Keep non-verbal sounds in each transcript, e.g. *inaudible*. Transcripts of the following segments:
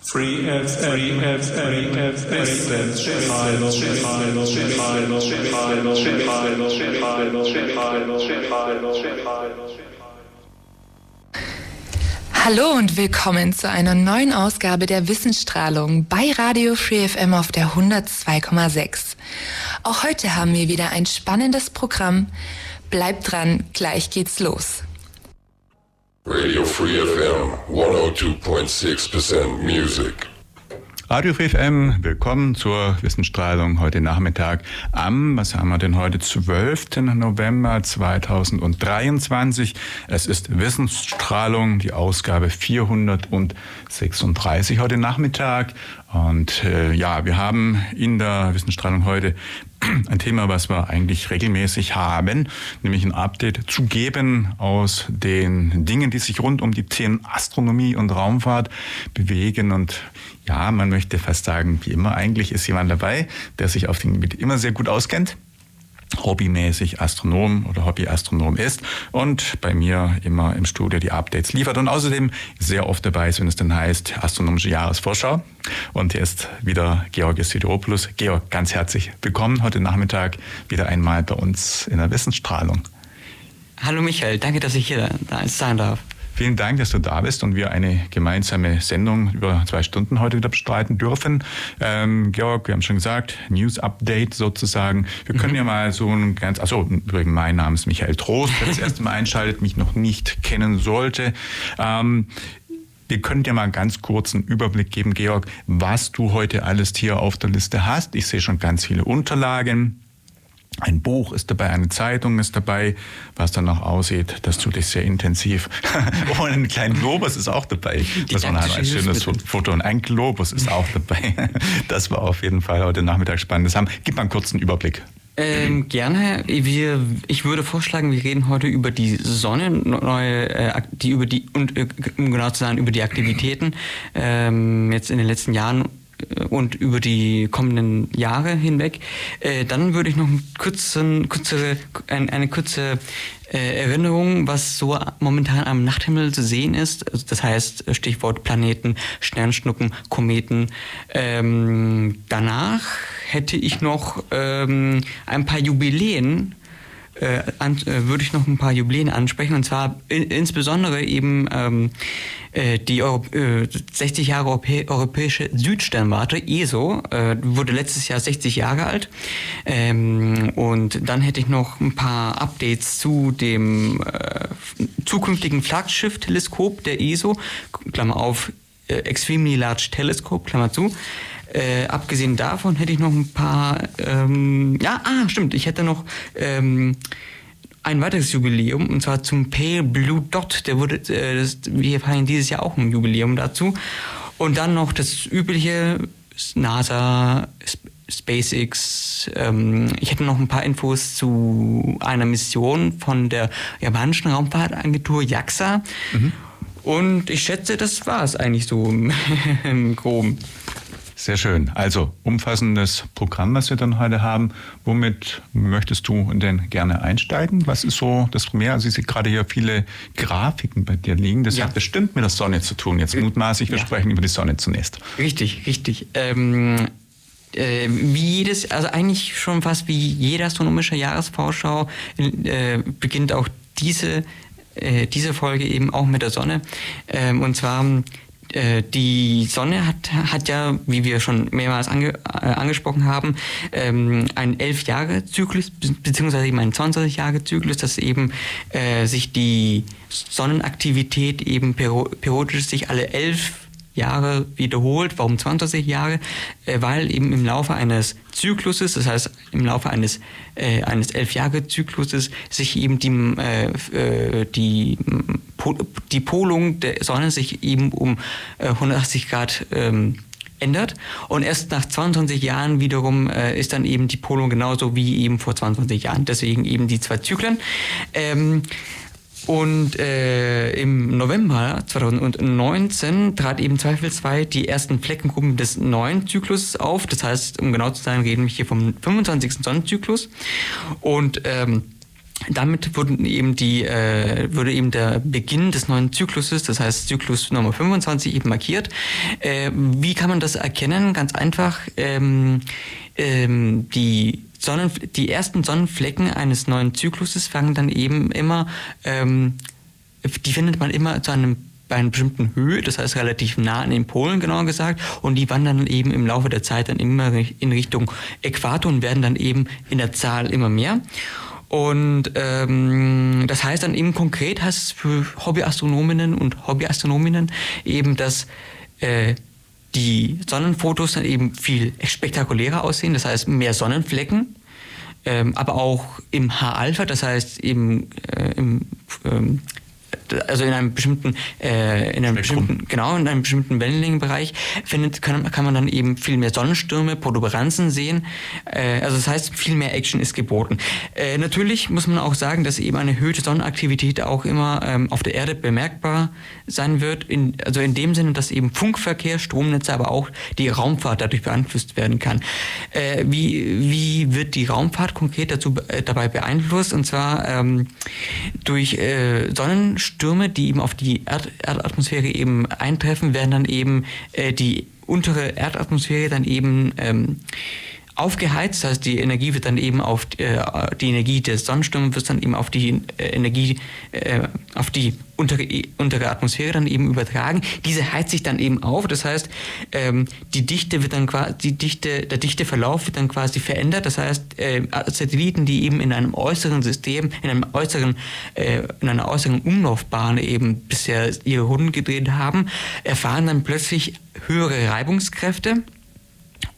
Free FM, FM, Hallo und willkommen zu einer neuen Ausgabe der Wissensstrahlung bei Radio Free FM auf der 102,6. Auch heute haben wir wieder ein spannendes Programm. Bleibt dran, gleich geht's los. Radio Free FM 102.6% Music. Radio Free FM, willkommen zur Wissensstrahlung heute Nachmittag am, was haben wir denn heute, 12. November 2023. Es ist Wissensstrahlung, die Ausgabe 436 heute Nachmittag. Und äh, ja, wir haben in der Wissensstrahlung heute ein Thema, was wir eigentlich regelmäßig haben, nämlich ein Update zu geben aus den Dingen, die sich rund um die Themen Astronomie und Raumfahrt bewegen. Und ja, man möchte fast sagen, wie immer, eigentlich ist jemand dabei, der sich auf dem Gebiet immer sehr gut auskennt hobbymäßig Astronom oder Hobbyastronom ist und bei mir immer im Studio die Updates liefert und außerdem sehr oft dabei ist, wenn es dann heißt Astronomische Jahresvorschau. Und hier ist wieder Georg Sideropoulos. Georg, ganz herzlich willkommen heute Nachmittag wieder einmal bei uns in der Wissensstrahlung. Hallo Michael, danke, dass ich hier sein darf. Vielen Dank, dass du da bist und wir eine gemeinsame Sendung über zwei Stunden heute wieder bestreiten dürfen. Ähm, Georg, wir haben schon gesagt, News Update sozusagen. Wir können mhm. ja mal so ein ganz, also übrigens, mein Name ist Michael Trost, wer das *laughs* erste Mal einschaltet, mich noch nicht kennen sollte. Ähm, wir können dir mal einen ganz kurzen Überblick geben, Georg, was du heute alles hier auf der Liste hast. Ich sehe schon ganz viele Unterlagen. Ein Buch ist dabei, eine Zeitung ist dabei, was dann noch aussieht, das tut dich sehr intensiv. *laughs* und ein kleiner Globus ist auch dabei. Das war ein schönes Foto. Und ein Globus ist auch dabei. *laughs* Das war auf jeden Fall heute Nachmittag spannend. Gib mal einen kurzen Überblick. Ähm, gerne. Wir, ich würde vorschlagen, wir reden heute über die Sonne, neue, äh, die über die und äh, um genau zu sein über die Aktivitäten ähm, jetzt in den letzten Jahren und über die kommenden Jahre hinweg. Äh, dann würde ich noch einen kurzen, kurze, ein, eine kurze äh, Erinnerung, was so momentan am Nachthimmel zu sehen ist. Also das heißt, Stichwort Planeten, Sternschnuppen, Kometen. Ähm, danach hätte ich noch ähm, ein paar Jubiläen äh, an, äh, würde ich noch ein paar Jubiläen ansprechen. Und zwar in, insbesondere eben ähm, äh, die Euro äh, 60 Jahre Europä europäische Südsternwarte ESO äh, wurde letztes Jahr 60 Jahre alt. Ähm, und dann hätte ich noch ein paar Updates zu dem äh, zukünftigen Flaggschiff-Teleskop der ESO Klammer auf Extremely Large Telescope Klammer zu äh, abgesehen davon hätte ich noch ein paar, ähm, ja, ah, stimmt, ich hätte noch ähm, ein weiteres Jubiläum und zwar zum Pale Blue Dot. Der wurde, äh, das, wir feiern dieses Jahr auch ein Jubiläum dazu. Und dann noch das übliche NASA, SpaceX. Ähm, ich hätte noch ein paar Infos zu einer Mission von der japanischen Raumfahrtagentur JAXA. Mhm. Und ich schätze, das war es eigentlich so *laughs* im Groben. Sehr schön. Also umfassendes Programm, was wir dann heute haben. Womit möchtest du denn gerne einsteigen? Was ist so das Primär? Also ich sehe gerade hier viele Grafiken bei dir liegen. Das ja. hat bestimmt mit der Sonne zu tun. Jetzt mutmaßlich, wir ja. sprechen über die Sonne zunächst. Richtig, richtig. Ähm äh, wie jedes, also eigentlich schon fast wie jede astronomische Jahresvorschau äh, beginnt auch diese, äh, diese Folge eben auch mit der Sonne. Ähm, und zwar äh, die Sonne hat, hat ja, wie wir schon mehrmals ange, äh, angesprochen haben, ähm, einen elf Jahre Zyklus beziehungsweise eben einen 20 Jahre Zyklus, dass eben äh, sich die Sonnenaktivität eben periodisch sich alle elf Jahre wiederholt. Warum 20 Jahre? Äh, weil eben im Laufe eines Zykluses, das heißt im Laufe eines, äh, eines elf Jahre Zykluses, sich eben die, äh, äh die, die Polung der Sonne sich eben um 180 äh, Grad ähm, ändert. Und erst nach 22 Jahren wiederum äh, ist dann eben die Polung genauso wie eben vor 22 Jahren. Deswegen eben die zwei Zyklen. Ähm, und äh, im November 2019 trat eben zweifelsfrei die ersten Fleckengruppen des neuen Zyklus auf. Das heißt, um genau zu sein, reden wir hier vom 25. Sonnenzyklus. Und ähm, damit wurden eben die, äh, wurde eben der Beginn des neuen Zykluses, das heißt Zyklus Nummer 25 eben markiert. Äh, wie kann man das erkennen? Ganz einfach. Ähm, ähm, die Sonnen, die ersten Sonnenflecken eines neuen Zykluses fangen dann eben immer, ähm, die findet man immer zu einem bei einer bestimmten Höhe, das heißt relativ nah an den Polen genauer gesagt, und die wandern dann eben im Laufe der Zeit dann immer in Richtung Äquator und werden dann eben in der Zahl immer mehr. Und ähm, das heißt dann eben konkret heißt es für Hobbyastronominnen und Hobbyastronominnen eben, dass äh, die Sonnenfotos dann eben viel spektakulärer aussehen, das heißt mehr Sonnenflecken, ähm, aber auch im H-Alpha, das heißt eben äh, im ähm, also in einem bestimmten, äh, in einem bestimmten, genau, in einem bestimmten Wellenlängenbereich findet, kann, kann man dann eben viel mehr Sonnenstürme, Protuberanzen sehen. Äh, also das heißt, viel mehr Action ist geboten. Äh, natürlich muss man auch sagen, dass eben eine erhöhte Sonnenaktivität auch immer ähm, auf der Erde bemerkbar sein wird. In, also in dem Sinne, dass eben Funkverkehr, Stromnetze, aber auch die Raumfahrt dadurch beeinflusst werden kann. Äh, wie, wie wird die Raumfahrt konkret dazu äh, dabei beeinflusst? Und zwar ähm, durch äh, Sonnenstürme Stürme, die eben auf die Erd Erdatmosphäre eben eintreffen, werden dann eben äh, die untere Erdatmosphäre dann eben ähm, aufgeheizt, das heißt die Energie wird dann eben auf äh, die Energie des Sonnensturms wird dann eben auf die äh, Energie äh, auf die untere, untere Atmosphäre dann eben übertragen. Diese heizt sich dann eben auf, das heißt ähm, die Dichte wird dann quasi die Dichte der Dichteverlauf wird dann quasi verändert. Das heißt äh, Satelliten, die eben in einem äußeren System, in einem äußeren äh, in einer äußeren Umlaufbahn eben bisher ihre Runden gedreht haben, erfahren dann plötzlich höhere Reibungskräfte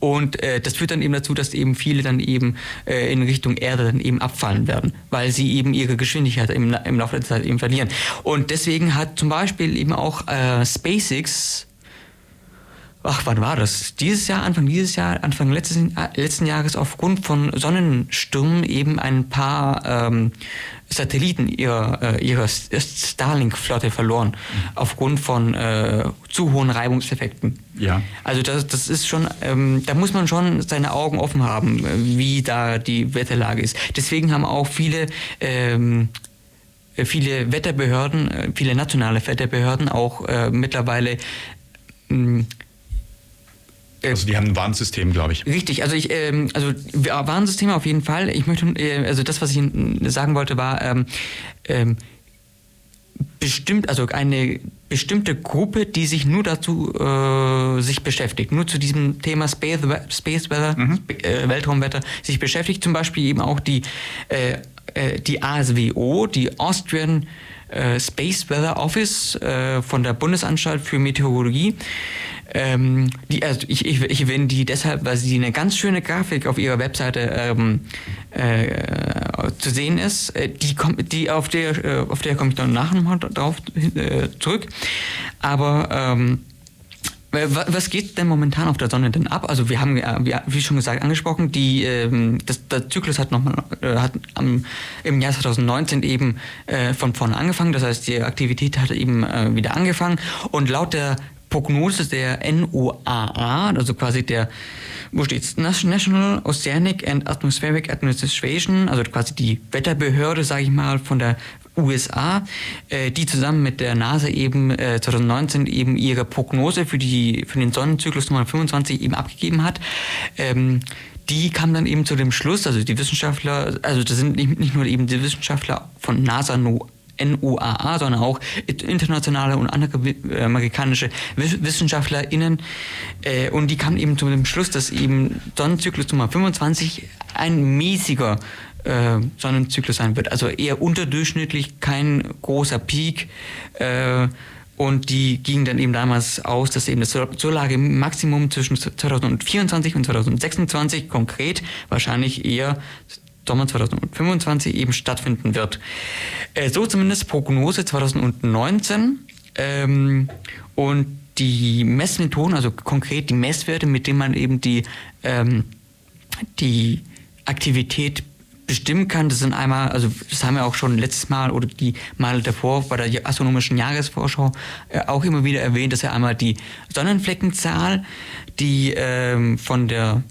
und äh, das führt dann eben dazu, dass eben viele dann eben äh, in Richtung Erde dann eben abfallen werden, weil sie eben ihre Geschwindigkeit im, im Laufe der Zeit eben verlieren. Und deswegen hat zum Beispiel eben auch äh, SpaceX ach, wann war das? Dieses Jahr, Anfang dieses Jahr, Anfang letzten, äh, letzten Jahres aufgrund von Sonnenstürmen eben ein paar ähm, Satelliten ihrer, äh, ihrer Starlink-Flotte verloren, mhm. aufgrund von äh, zu hohen Reibungseffekten. Ja. Also das, das ist schon, ähm, da muss man schon seine Augen offen haben, wie da die Wetterlage ist. Deswegen haben auch viele ähm, viele Wetterbehörden, äh, viele nationale Wetterbehörden auch äh, mittlerweile mh, äh, also die haben ein Warnsystem, glaube ich. Richtig, also ich, ähm, also Warnsysteme auf jeden Fall. Ich möchte, äh, also das, was ich sagen wollte, war ähm, ähm, bestimmt, also eine bestimmte Gruppe, die sich nur dazu äh, sich beschäftigt, nur zu diesem Thema Space, Space Weather, mhm. äh, Weltraumwetter sich beschäftigt. Zum Beispiel eben auch die äh, äh die ASWO, die Austrian äh, Space Weather Office von der Bundesanstalt für Meteorologie ähm, die, also ich, ich, ich erwähne die deshalb, weil sie eine ganz schöne Grafik auf ihrer Webseite ähm, äh, zu sehen ist. Äh, die, kommt, die auf der, äh, auf der komme ich dann nachher nochmal drauf äh, zurück. Aber ähm, was geht denn momentan auf der Sonne denn ab? Also wir haben, wie schon gesagt, angesprochen, die, ähm, das, der Zyklus hat, noch äh, hat am, im Jahr 2019 eben äh, von vorne angefangen. Das heißt, die Aktivität hat eben äh, wieder angefangen. Und laut der Prognose der NOAA, also quasi der, wo steht's? National Oceanic and Atmospheric Administration, also quasi die Wetterbehörde, sage ich mal, von der USA, äh, die zusammen mit der NASA eben äh, 2019 eben ihre Prognose für, die, für den Sonnenzyklus Nummer 25 eben abgegeben hat. Ähm, die kam dann eben zu dem Schluss, also die Wissenschaftler, also das sind nicht, nicht nur eben die Wissenschaftler von NASA NOAA, sondern auch internationale und andere äh, amerikanische WissenschaftlerInnen. Äh, und die kamen eben zu dem Schluss, dass eben Sonnenzyklus Nummer 25 ein mäßiger äh, Sonnenzyklus sein wird. Also eher unterdurchschnittlich, kein großer Peak. Und die gingen dann eben damals aus, dass eben das Solarmaximum zwischen 2024 und 2026 konkret wahrscheinlich eher Sommer 2025 eben stattfinden wird. Äh, so zumindest Prognose 2019. Ähm, und die Messmethoden, also konkret die Messwerte, mit denen man eben die, ähm, die Aktivität bestimmen kann. Das sind einmal, also das haben wir auch schon letztes Mal oder die Male davor bei der astronomischen Jahresvorschau äh, auch immer wieder erwähnt, dass ja einmal die Sonnenfleckenzahl, die ähm, von der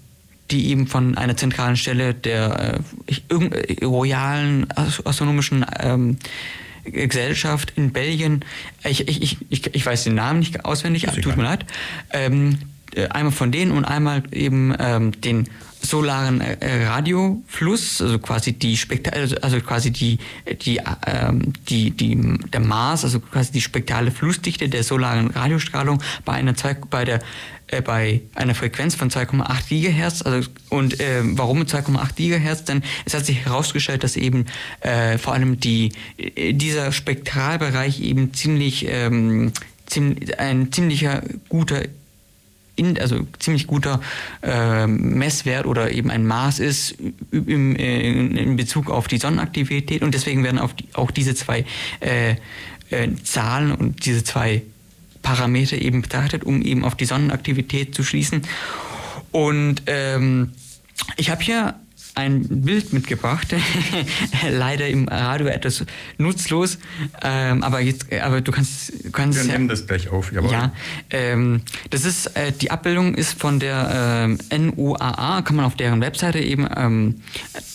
die eben von einer zentralen Stelle der äh, äh royalen astronomischen ähm, Gesellschaft in Belgien, ich, ich, ich, ich weiß den Namen nicht auswendig, tut mir leid, ähm, äh, einmal von denen und einmal eben ähm, den solaren äh, Radiofluss, also quasi die Spektra also, also quasi die die, ähm, die die der Mars, also quasi die spektrale Flussdichte der solaren Radiostrahlung bei einer zwei, bei der äh, bei einer Frequenz von 2,8 Gigahertz. Also, und äh, warum 2,8 Gigahertz? Denn es hat sich herausgestellt, dass eben äh, vor allem die, äh, dieser Spektralbereich eben ziemlich, ähm, ziemlich ein ziemlicher guter also ziemlich guter äh, Messwert oder eben ein Maß ist im, in, in, Bezug auf die Sonnenaktivität und deswegen werden auch, die, auch diese zwei äh, äh, Zahlen und diese zwei Parameter eben betrachtet, um eben auf die Sonnenaktivität zu schließen. Und ähm, ich habe hier ein Bild mitgebracht, *laughs* leider im Radio etwas nutzlos, ähm, aber jetzt, aber du kannst, kannst Wir nehmen das gleich auf, jawohl. Ja, ähm, das ist äh, die Abbildung ist von der äh, NUAA, kann man auf deren Webseite eben ähm,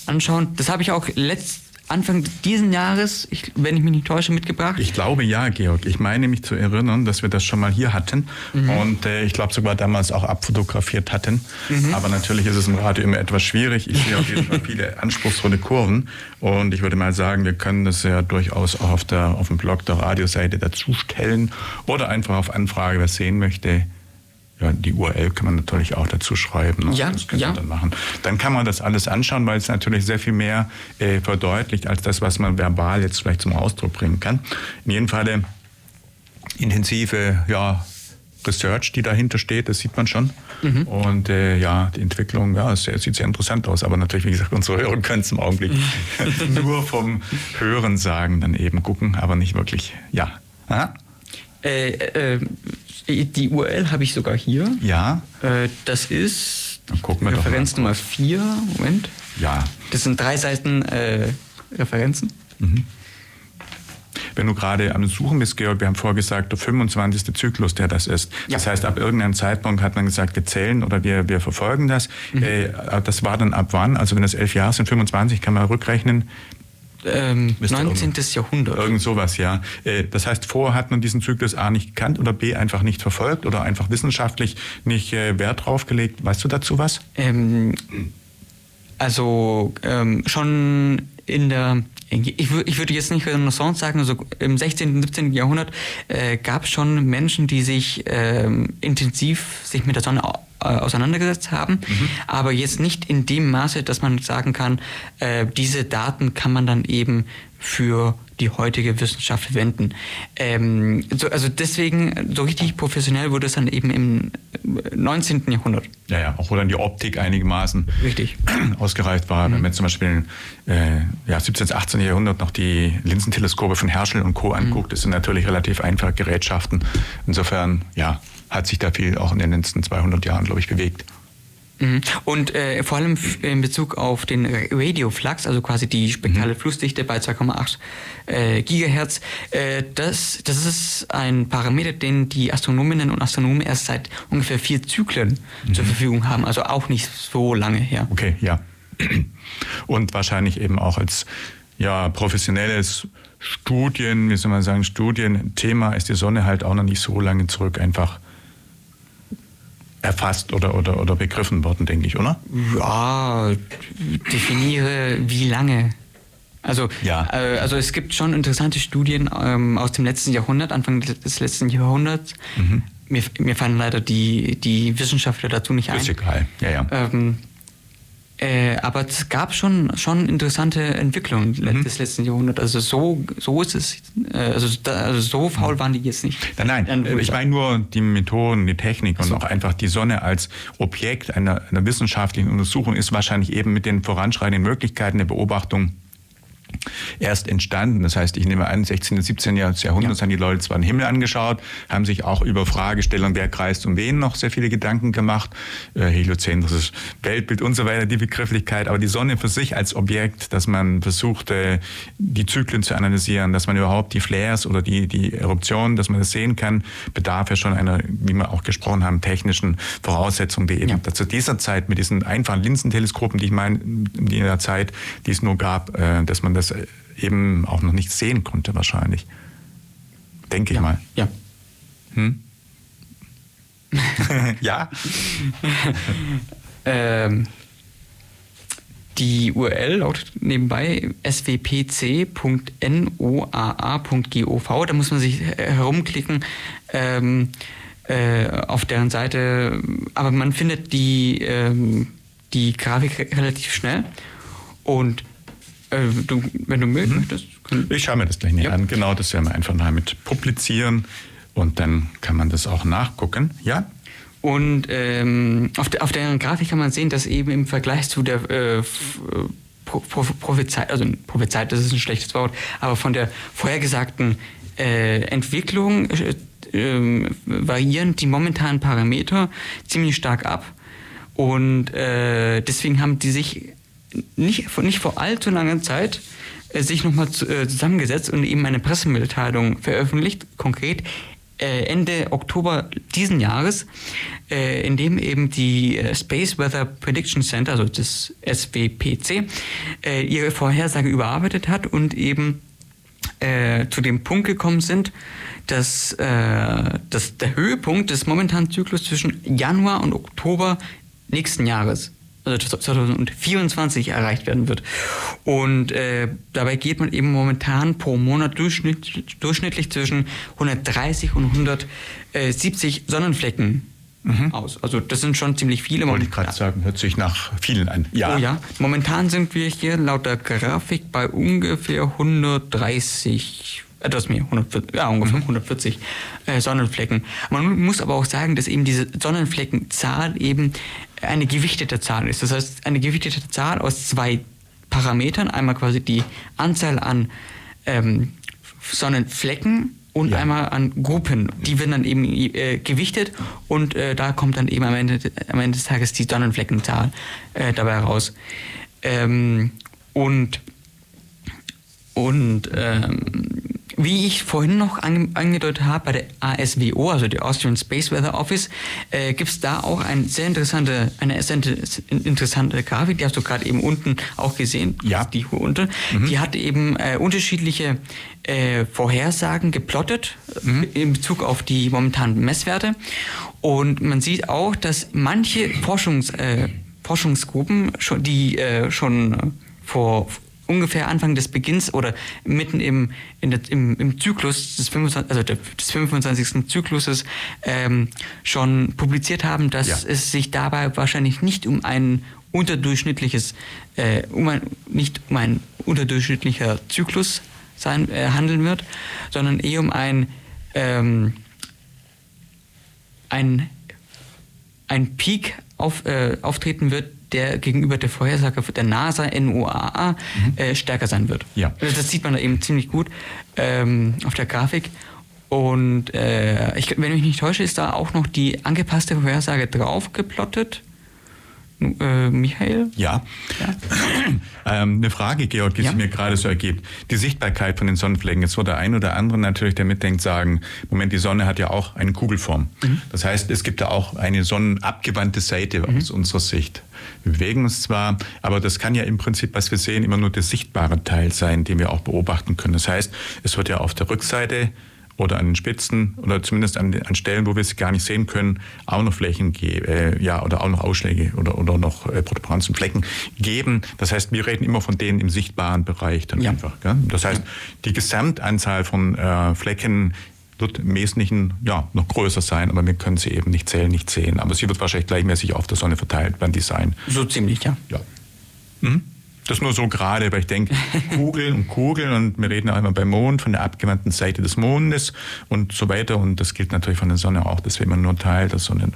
anschauen. Das habe ich auch letzt Anfang diesen Jahres, ich, wenn ich mich nicht täusche, mitgebracht? Ich glaube ja, Georg. Ich meine mich zu erinnern, dass wir das schon mal hier hatten mhm. und äh, ich glaube sogar damals auch abfotografiert hatten. Mhm. Aber natürlich ist es im Radio immer etwas schwierig. Ich sehe auf jeden Fall *laughs* viele anspruchsvolle Kurven und ich würde mal sagen, wir können das ja durchaus auch auf, der, auf dem Blog der Radioseite dazustellen oder einfach auf Anfrage, wer sehen möchte, ja, die URL kann man natürlich auch dazu schreiben. Ne? Ja, das können ja. dann machen. Dann kann man das alles anschauen, weil es natürlich sehr viel mehr äh, verdeutlicht als das, was man verbal jetzt vielleicht zum Ausdruck bringen kann. In jedem Fall intensive ja, Research, die dahinter steht, das sieht man schon. Mhm. Und äh, ja, die Entwicklung, ja, es sieht sehr interessant aus. Aber natürlich, wie gesagt, unsere Hörer können es im Augenblick *laughs* *laughs* nur vom Hören sagen, dann eben gucken, aber nicht wirklich, ja. Aha. Äh, äh, die URL habe ich sogar hier. Ja. Äh, das ist Dann gucken wir Referenz Nummer 4. Moment. Ja. Das sind drei Seiten äh, Referenzen. Mhm. Wenn du gerade am Suchen bist, Georg, wir haben vorher gesagt, der 25. Zyklus, der das ist. Ja. Das heißt, ab irgendeinem Zeitpunkt hat man gesagt, wir zählen oder wir, wir verfolgen das. Mhm. Äh, das war dann ab wann? Also wenn das elf Jahre sind, 25, kann man rückrechnen ähm, 19. Jahrhundert. Irgend sowas, ja. Äh, das heißt, vorher hat man diesen Zyklus A nicht gekannt oder B einfach nicht verfolgt oder einfach wissenschaftlich nicht äh, Wert drauf gelegt. Weißt du dazu was? Ähm, also ähm, schon in der ich, ich würde jetzt nicht Renaissance sagen, also im 16., 17. Jahrhundert äh, gab es schon Menschen, die sich ähm, intensiv sich mit der Sonne auseinandergesetzt haben, mhm. aber jetzt nicht in dem Maße, dass man sagen kann, äh, diese Daten kann man dann eben für die heutige Wissenschaft verwenden. Ähm, so, also deswegen, so richtig professionell wurde es dann eben im 19. Jahrhundert. Ja, ja, auch wo dann die Optik einigermaßen richtig. *clears throat* ausgereift war. Mhm. Wenn man zum Beispiel äh, ja, 17. 18. Jahrhundert noch die Linsenteleskope von Herschel und Co. anguckt, mhm. das sind natürlich relativ einfache Gerätschaften. Insofern, ja, hat sich da viel auch in den letzten 200 Jahren, glaube ich, bewegt. Mhm. Und äh, vor allem in Bezug auf den Radioflux, also quasi die spektrale mhm. Flussdichte bei 2,8 äh, Gigahertz, äh, das, das ist ein Parameter, den die Astronominnen und Astronomen erst seit ungefähr vier Zyklen mhm. zur Verfügung haben, also auch nicht so lange her. Okay, ja. Und wahrscheinlich eben auch als ja, professionelles Studien, wie soll man sagen, Studienthema ist die Sonne halt auch noch nicht so lange zurück einfach erfasst oder, oder, oder begriffen worden, denke ich, oder? Ja, definiere wie lange. Also, ja. Äh, also es gibt schon interessante Studien ähm, aus dem letzten Jahrhundert, Anfang des letzten Jahrhunderts. Mhm. Mir, mir fallen leider die, die Wissenschaftler dazu nicht ein. Ist egal, ja, ja. Ähm, äh, aber es gab schon, schon interessante Entwicklungen mhm. des letzten Jahrhunderts. Also so, so ist es, äh, also, da, also so faul waren die jetzt nicht. Nein, nein, ich meine nur die Methoden, die Technik und so. auch einfach die Sonne als Objekt einer, einer wissenschaftlichen Untersuchung ist wahrscheinlich eben mit den voranschreitenden Möglichkeiten der Beobachtung erst entstanden. Das heißt, ich nehme an, 16. und 17. Jahrhundert ja. haben die Leute zwar den Himmel angeschaut, haben sich auch über Fragestellungen, wer kreist um wen, noch sehr viele Gedanken gemacht. Äh, heliozentrisches Weltbild und so weiter, die Begrifflichkeit. Aber die Sonne für sich als Objekt, dass man versuchte, die Zyklen zu analysieren, dass man überhaupt die Flares oder die, die Eruptionen, dass man das sehen kann, bedarf ja schon einer, wie wir auch gesprochen haben, technischen Voraussetzung, die eben ja. zu dieser Zeit mit diesen einfachen Linsenteleskopen, die ich meine, in der Zeit, die es nur gab, äh, dass man das eben auch noch nicht sehen konnte wahrscheinlich. Denke ich ja. mal. Ja. Hm? *laughs* *laughs* ja? *laughs* ähm, die URL lautet nebenbei swpc.noaa.gov. Da muss man sich herumklicken ähm, äh, auf deren Seite. Aber man findet die, ähm, die Grafik relativ schnell. Und äh, du, wenn du mhm. möchtest. Ich schaue mir das gleich näher ja. an. Genau, das werden wir einfach damit publizieren und dann kann man das auch nachgucken. Ja? Und ähm, auf, der, auf der Grafik kann man sehen, dass eben im Vergleich zu der äh, Pro, Pro, Prophezeit, also Prophezeit, das ist ein schlechtes Wort, aber von der vorhergesagten äh, Entwicklung äh, ähm, variieren die momentanen Parameter ziemlich stark ab. Und äh, deswegen haben die sich nicht, nicht vor allzu langer Zeit äh, sich nochmal zu, äh, zusammengesetzt und eben eine Pressemitteilung veröffentlicht, konkret äh, Ende Oktober diesen Jahres, äh, in dem eben die äh, Space Weather Prediction Center, also das SWPC, äh, ihre Vorhersage überarbeitet hat und eben zu dem Punkt gekommen sind, dass, dass der Höhepunkt des momentanen Zyklus zwischen Januar und Oktober nächsten Jahres also 2024 erreicht werden wird. Und äh, dabei geht man eben momentan pro Monat durchschnitt, durchschnittlich zwischen 130 und 170 Sonnenflecken mhm. aus. Also das sind schon ziemlich viele. Wollte ich gerade sagen, hört sich nach vielen an. Ja. Oh ja. Momentan sind wir hier laut der Grafik bei ungefähr 130 etwas mehr, 140, ja, ungefähr mhm. 140 äh, Sonnenflecken. Man muss aber auch sagen, dass eben diese Sonnenfleckenzahl eben eine gewichtete Zahl ist. Das heißt, eine gewichtete Zahl aus zwei Parametern. Einmal quasi die Anzahl an ähm, Sonnenflecken und ja. einmal an Gruppen. Die werden dann eben äh, gewichtet und äh, da kommt dann eben am Ende, am Ende des Tages die Sonnenfleckenzahl äh, dabei raus. Ähm, und und ähm, wie ich vorhin noch ange angedeutet habe, bei der ASWO, also der Austrian Space Weather Office, äh, gibt es da auch ein sehr interessante, eine sehr interessante Grafik, die hast du gerade eben unten auch gesehen, ja. die hier unten. Mhm. Die hat eben äh, unterschiedliche äh, Vorhersagen geplottet mhm. in Bezug auf die momentanen Messwerte. Und man sieht auch, dass manche Forschungs, äh, Forschungsgruppen, schon, die äh, schon vor ungefähr Anfang des Beginns oder mitten im, der, im, im, Zyklus des 25, also des 25. Zykluses ähm, schon publiziert haben, dass ja. es sich dabei wahrscheinlich nicht um ein unterdurchschnittliches, äh, um ein, nicht um ein unterdurchschnittlicher Zyklus sein, äh, handeln wird, sondern eher um ein, ähm, ein, ein Peak auf, äh, auftreten wird, der gegenüber der Vorhersage der NASA NOAA mhm. äh, stärker sein wird. Ja. Also das sieht man da eben ziemlich gut ähm, auf der Grafik. Und äh, ich, wenn ich mich nicht täusche, ist da auch noch die angepasste Vorhersage drauf geplottet. Äh, Michael? Ja. ja. ähm, eine Frage, Georg, die ja. sich mir gerade so ergibt. Die Sichtbarkeit von den Sonnenflecken. Jetzt wird der ein oder andere natürlich, der mitdenkt, sagen, Moment, die Sonne hat ja auch eine Kugelform. Mhm. Das heißt, es gibt ja auch eine sonnenabgewandte Seite mhm. aus unserer Sicht. Wir bewegen uns zwar, aber das kann ja im Prinzip, was wir sehen, immer nur der sichtbare Teil sein, den wir auch beobachten können. Das heißt, es wird ja auf der Rückseite oder an den Spitzen oder zumindest an, an Stellen, wo wir es gar nicht sehen können, auch noch Flächen geben, äh, ja, oder auch noch Ausschläge oder, oder noch äh, Protuberanzen, Flecken geben. Das heißt, wir reden immer von denen im sichtbaren Bereich dann ja. einfach. Gell? Das heißt, die Gesamtanzahl von äh, Flecken wird im Wesentlichen ja, noch größer sein, aber wir können sie eben nicht zählen, nicht sehen. Aber sie wird wahrscheinlich gleichmäßig auf der Sonne verteilt beim Design. So ziemlich, ja. Ja. Mhm. Das nur so gerade, weil ich denke, Kugeln und Kugeln und wir reden auch immer beim Mond von der abgewandten Seite des Mondes und so weiter und das gilt natürlich von der Sonne auch, dass wir immer nur Teil der Sonne,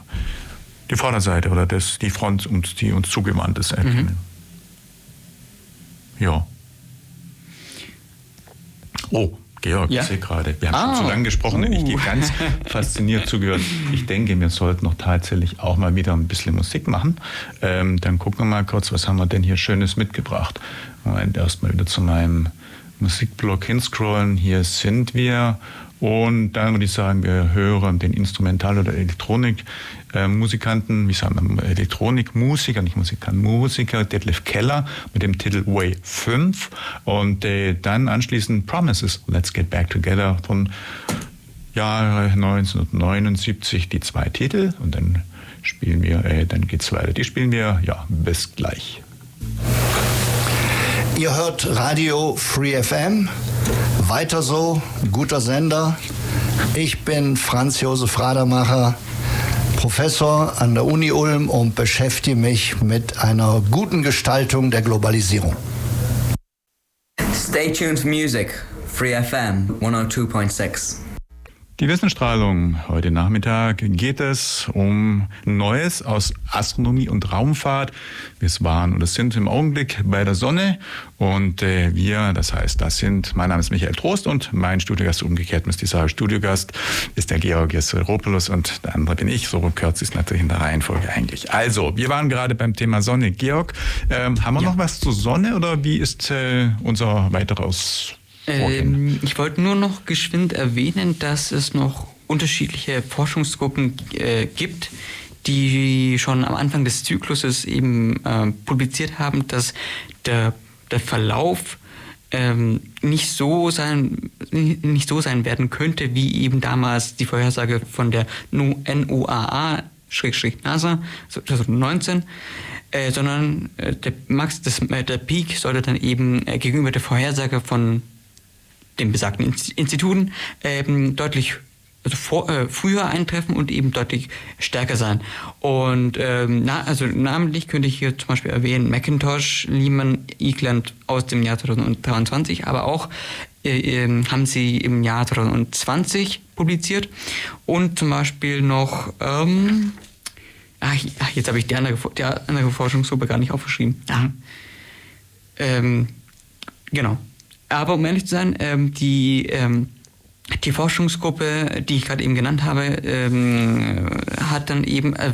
die Vorderseite oder das, die Front, die uns zugewandt ist, erkennen. Mhm. Ja. Oh, Georg, Ja? ich sehe gerade, wir haben Ah. schon so lange gesprochen und ich Uh. gehe ganz *laughs* fasziniert zugehört. Ich denke, wir sollten noch tatsächlich auch mal wieder ein bisschen Musik machen. Ähm, dann gucken wir mal kurz, was haben wir denn hier Schönes mitgebracht. Moment, erstmal wieder zu meinem Musikblog hinscrollen. Hier sind wir. Und dann würde ich sagen, wir hören den Instrumental- oder Elektronikmusikanten, wie sagen wir, Elektronikmusiker, nicht Musikanten, Musiker, Detlef Keller mit dem Titel Way 5. Und äh, dann anschließend Promises, Let's Get Back Together von Jahre 1979, die zwei Titel. Und dann spielen wir, äh, dann geht's weiter. Die spielen wir, ja, bis gleich. Ihr hört Radio Free FM. Weiter so, guter Sender. Ich bin Franz Josef Radermacher, Professor an der Uni Ulm und beschäftige mich mit einer guten Gestaltung der Globalisierung. Stay tuned for music. Free FM 102.6. Die Wissensstrahlung. Heute Nachmittag geht es um Neues aus Astronomie und Raumfahrt. Wir waren oder sind im Augenblick bei der Sonne und äh, wir, das heißt, das sind, mein Name ist Michael Trost und mein Studiogast, umgekehrt müsste ich sagen, Studiogast ist der Georg Jesseropoulos und der andere bin ich. So kürzt ist natürlich in der Reihenfolge eigentlich. Also, wir waren gerade beim Thema Sonne. Georg, ähm, haben wir noch was zur Sonne oder wie ist äh, unser weiteres? Ähm, ich wollte nur noch geschwind erwähnen, dass es noch unterschiedliche Forschungsgruppen äh, gibt, die schon am Anfang des Zykluses eben äh, publiziert haben, dass der, der Verlauf ähm, nicht so sein nicht so sein werden könnte, wie eben damals die Vorhersage von der NOAA NASA 2019, äh, sondern äh, der Max, das, äh, der Peak sollte dann eben äh, gegenüber der Vorhersage von den besagten Inst- Instituten ähm, deutlich also vor, äh, früher eintreffen und eben deutlich stärker sein. Und ähm, na, also namentlich könnte ich hier zum Beispiel erwähnen Macintosh, Lehman, Eagland aus dem Jahr 2023, aber auch äh, ähm, haben sie im Jahr 2020 publiziert und zum Beispiel noch ähm, ach, ach, jetzt habe ich die andere, die andere Forschungsgruppe gar nicht aufgeschrieben. Ja. Ähm, genau. Aber um ehrlich zu sein, ähm, die, ähm, die Forschungsgruppe, die ich gerade eben genannt habe, ähm, hat dann eben äh,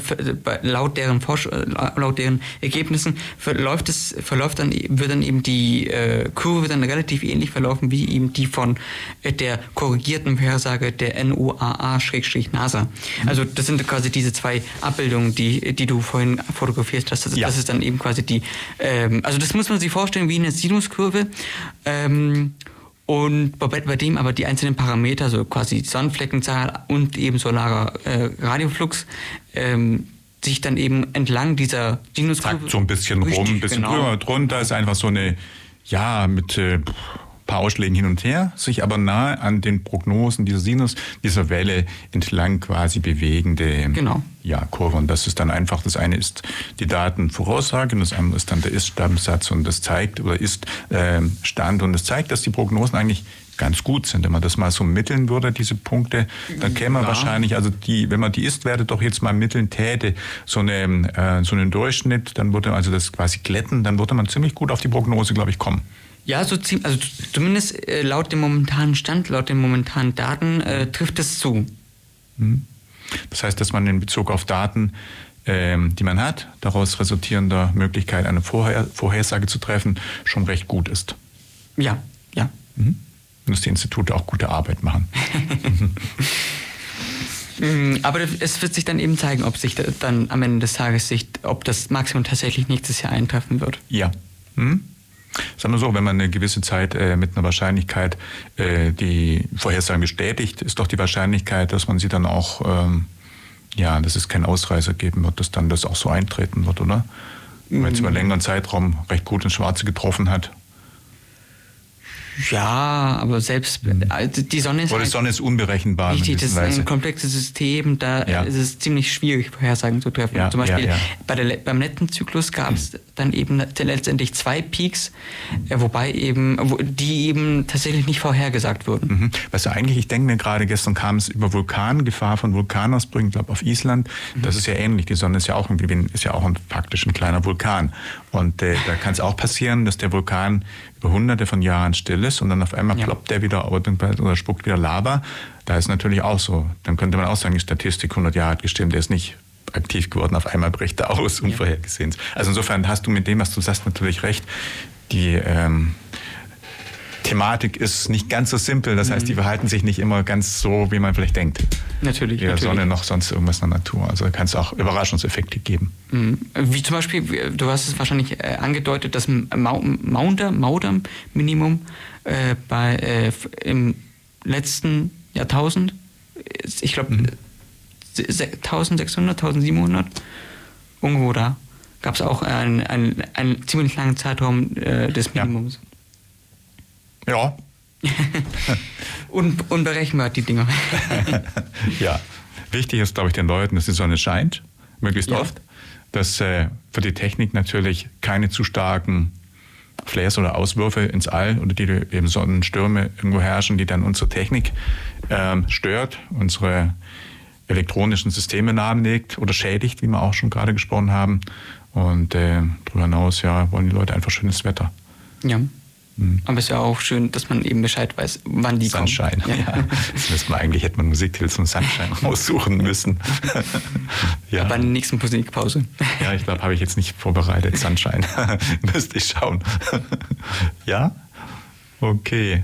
laut deren Forsch äh, laut deren Ergebnissen verläuft es verläuft dann wird dann eben die äh, Kurve dann relativ ähnlich verlaufen wie eben die von äh, der korrigierten Vorhersage der NOAA-NASA. Also das sind quasi diese zwei Abbildungen, die die du vorhin fotografiert hast. Das, Ja. das ist dann eben quasi die ähm, also das muss man sich vorstellen wie eine Sinuskurve. Ähm, und bei, bei dem aber die einzelnen Parameter, so quasi Sonnenfleckenzahl und eben solarer äh, Radioflux, ähm, sich dann eben entlang dieser Sinuskurve... zackt so ein bisschen rum, ein bisschen genau. drüber, drunter ist einfach so eine, ja, mit äh, paar Ausschlägen hin und her, sich aber nahe an den Prognosen dieser Sinus, dieser Welle entlang quasi bewegende Genau. ja, Kurve. Und das ist dann einfach, das eine ist die Datenvoraussage und das andere ist dann der Ist-Stand-Satz und das zeigt oder ist ähm, Stand und das zeigt, dass die Prognosen eigentlich ganz gut sind. Wenn man das mal so mitteln würde, diese Punkte, dann käme man Ja. wahrscheinlich, also die, wenn man die Ist-Werte doch jetzt mal mitteln täte, so, eine, äh, so einen Durchschnitt, dann würde also das quasi glätten, dann würde man ziemlich gut auf die Prognose, glaube ich, kommen. Ja, so ziemlich, also zumindest äh, laut dem momentanen Stand, laut den momentanen Daten äh, trifft es zu. Das heißt, dass man in Bezug auf Daten, ähm, die man hat, daraus resultierender Möglichkeit, eine Vorher Vorhersage zu treffen, schon recht gut ist. Ja, ja. Mhm. Dass die Institute auch gute Arbeit machen. Mm, *laughs* Aber es wird sich dann eben zeigen, ob sich da- dann am Ende des Tages sich, ob das Maximum tatsächlich nächstes Jahr eintreffen wird. Ja. Hm? Sagen wir so, wenn man eine gewisse Zeit äh, mit einer Wahrscheinlichkeit äh, die Vorhersagen bestätigt, ist doch die Wahrscheinlichkeit, dass man sie dann auch, ähm, ja, dass es keinen Ausreißer geben wird, dass dann das auch so eintreten wird, oder? Wenn es über einen längeren Zeitraum recht gut ins Schwarze getroffen hat. Ja, aber selbst also die Sonne ist Oder die ein- Sonne ist unberechenbar. Richtig, das ist Weise. ein komplexes System, da Ja. ist es ziemlich schwierig, Vorhersagen zu treffen. Ja, Zum Beispiel ja. Bei der, beim letzten Zyklus gab es dann eben letztendlich zwei Peaks, äh, wobei eben, die eben tatsächlich nicht vorhergesagt wurden. Mhm. Weißt du, eigentlich, ich denke mir gerade, gestern kam es über Vulkan, Gefahr von Vulkanausbrüchen, ich glaube auf Island. Mhm. Das ist ja ähnlich. Die Sonne ist ja auch irgendwie, ist ja auch ein, faktisch ein kleiner Vulkan. Und äh, da kann es auch passieren, dass der Vulkan hunderte von Jahren still ist und dann auf einmal ja. ploppt der wieder oder spuckt wieder Lava. Da ist natürlich auch so. Dann könnte man auch sagen, die Statistik 100 Jahre hat gestimmt, der ist nicht aktiv geworden, auf einmal bricht er aus, unvorhergesehen. *laughs* Ja. Also insofern hast du mit dem, was du sagst, natürlich recht. Die ähm, Thematik ist nicht ganz so simpel. Das mhm. heißt, die verhalten sich nicht immer ganz so, wie man vielleicht denkt. Natürlich. Weder natürlich. Sonne noch sonst irgendwas in der Natur. Also kann es auch Überraschungseffekte geben. Mhm. Wie zum Beispiel, du hast es wahrscheinlich äh, angedeutet, das Maunder, Maunder Minimum äh, bei, äh, im letzten Jahrtausend, ich glaube mhm. 1600, 1700, irgendwo da, gab es auch einen, einen, einen, ziemlich langen Zeitraum äh, des Minimums. Ja. Ja. *laughs* Un, unberechenbar, die Dinger. *laughs* ja. Wichtig ist, glaube ich, den Leuten, dass die Sonne scheint, möglichst ja. oft. Dass äh, für die Technik natürlich keine zu starken Flares oder Auswürfe ins All oder die eben Sonnenstürme irgendwo herrschen, die dann unsere Technik ähm, stört, unsere elektronischen Systeme lahmlegt oder schädigt, wie wir auch schon gerade gesprochen haben. Und äh, darüber hinaus ja, wollen die Leute einfach schönes Wetter. Ja. Mhm. Aber es ist ja auch schön, dass man eben Bescheid weiß, wann die Sunshine. kommen. Sunshine, ja. Das müssen wir eigentlich, hätte man Musiktitel zum Sunshine *laughs* aussuchen müssen. *laughs* ja. Bei der nächsten Musikpause. Ja, ich glaube, habe ich jetzt nicht vorbereitet. Sunshine. *laughs* Müsste ich schauen. ja? Okay.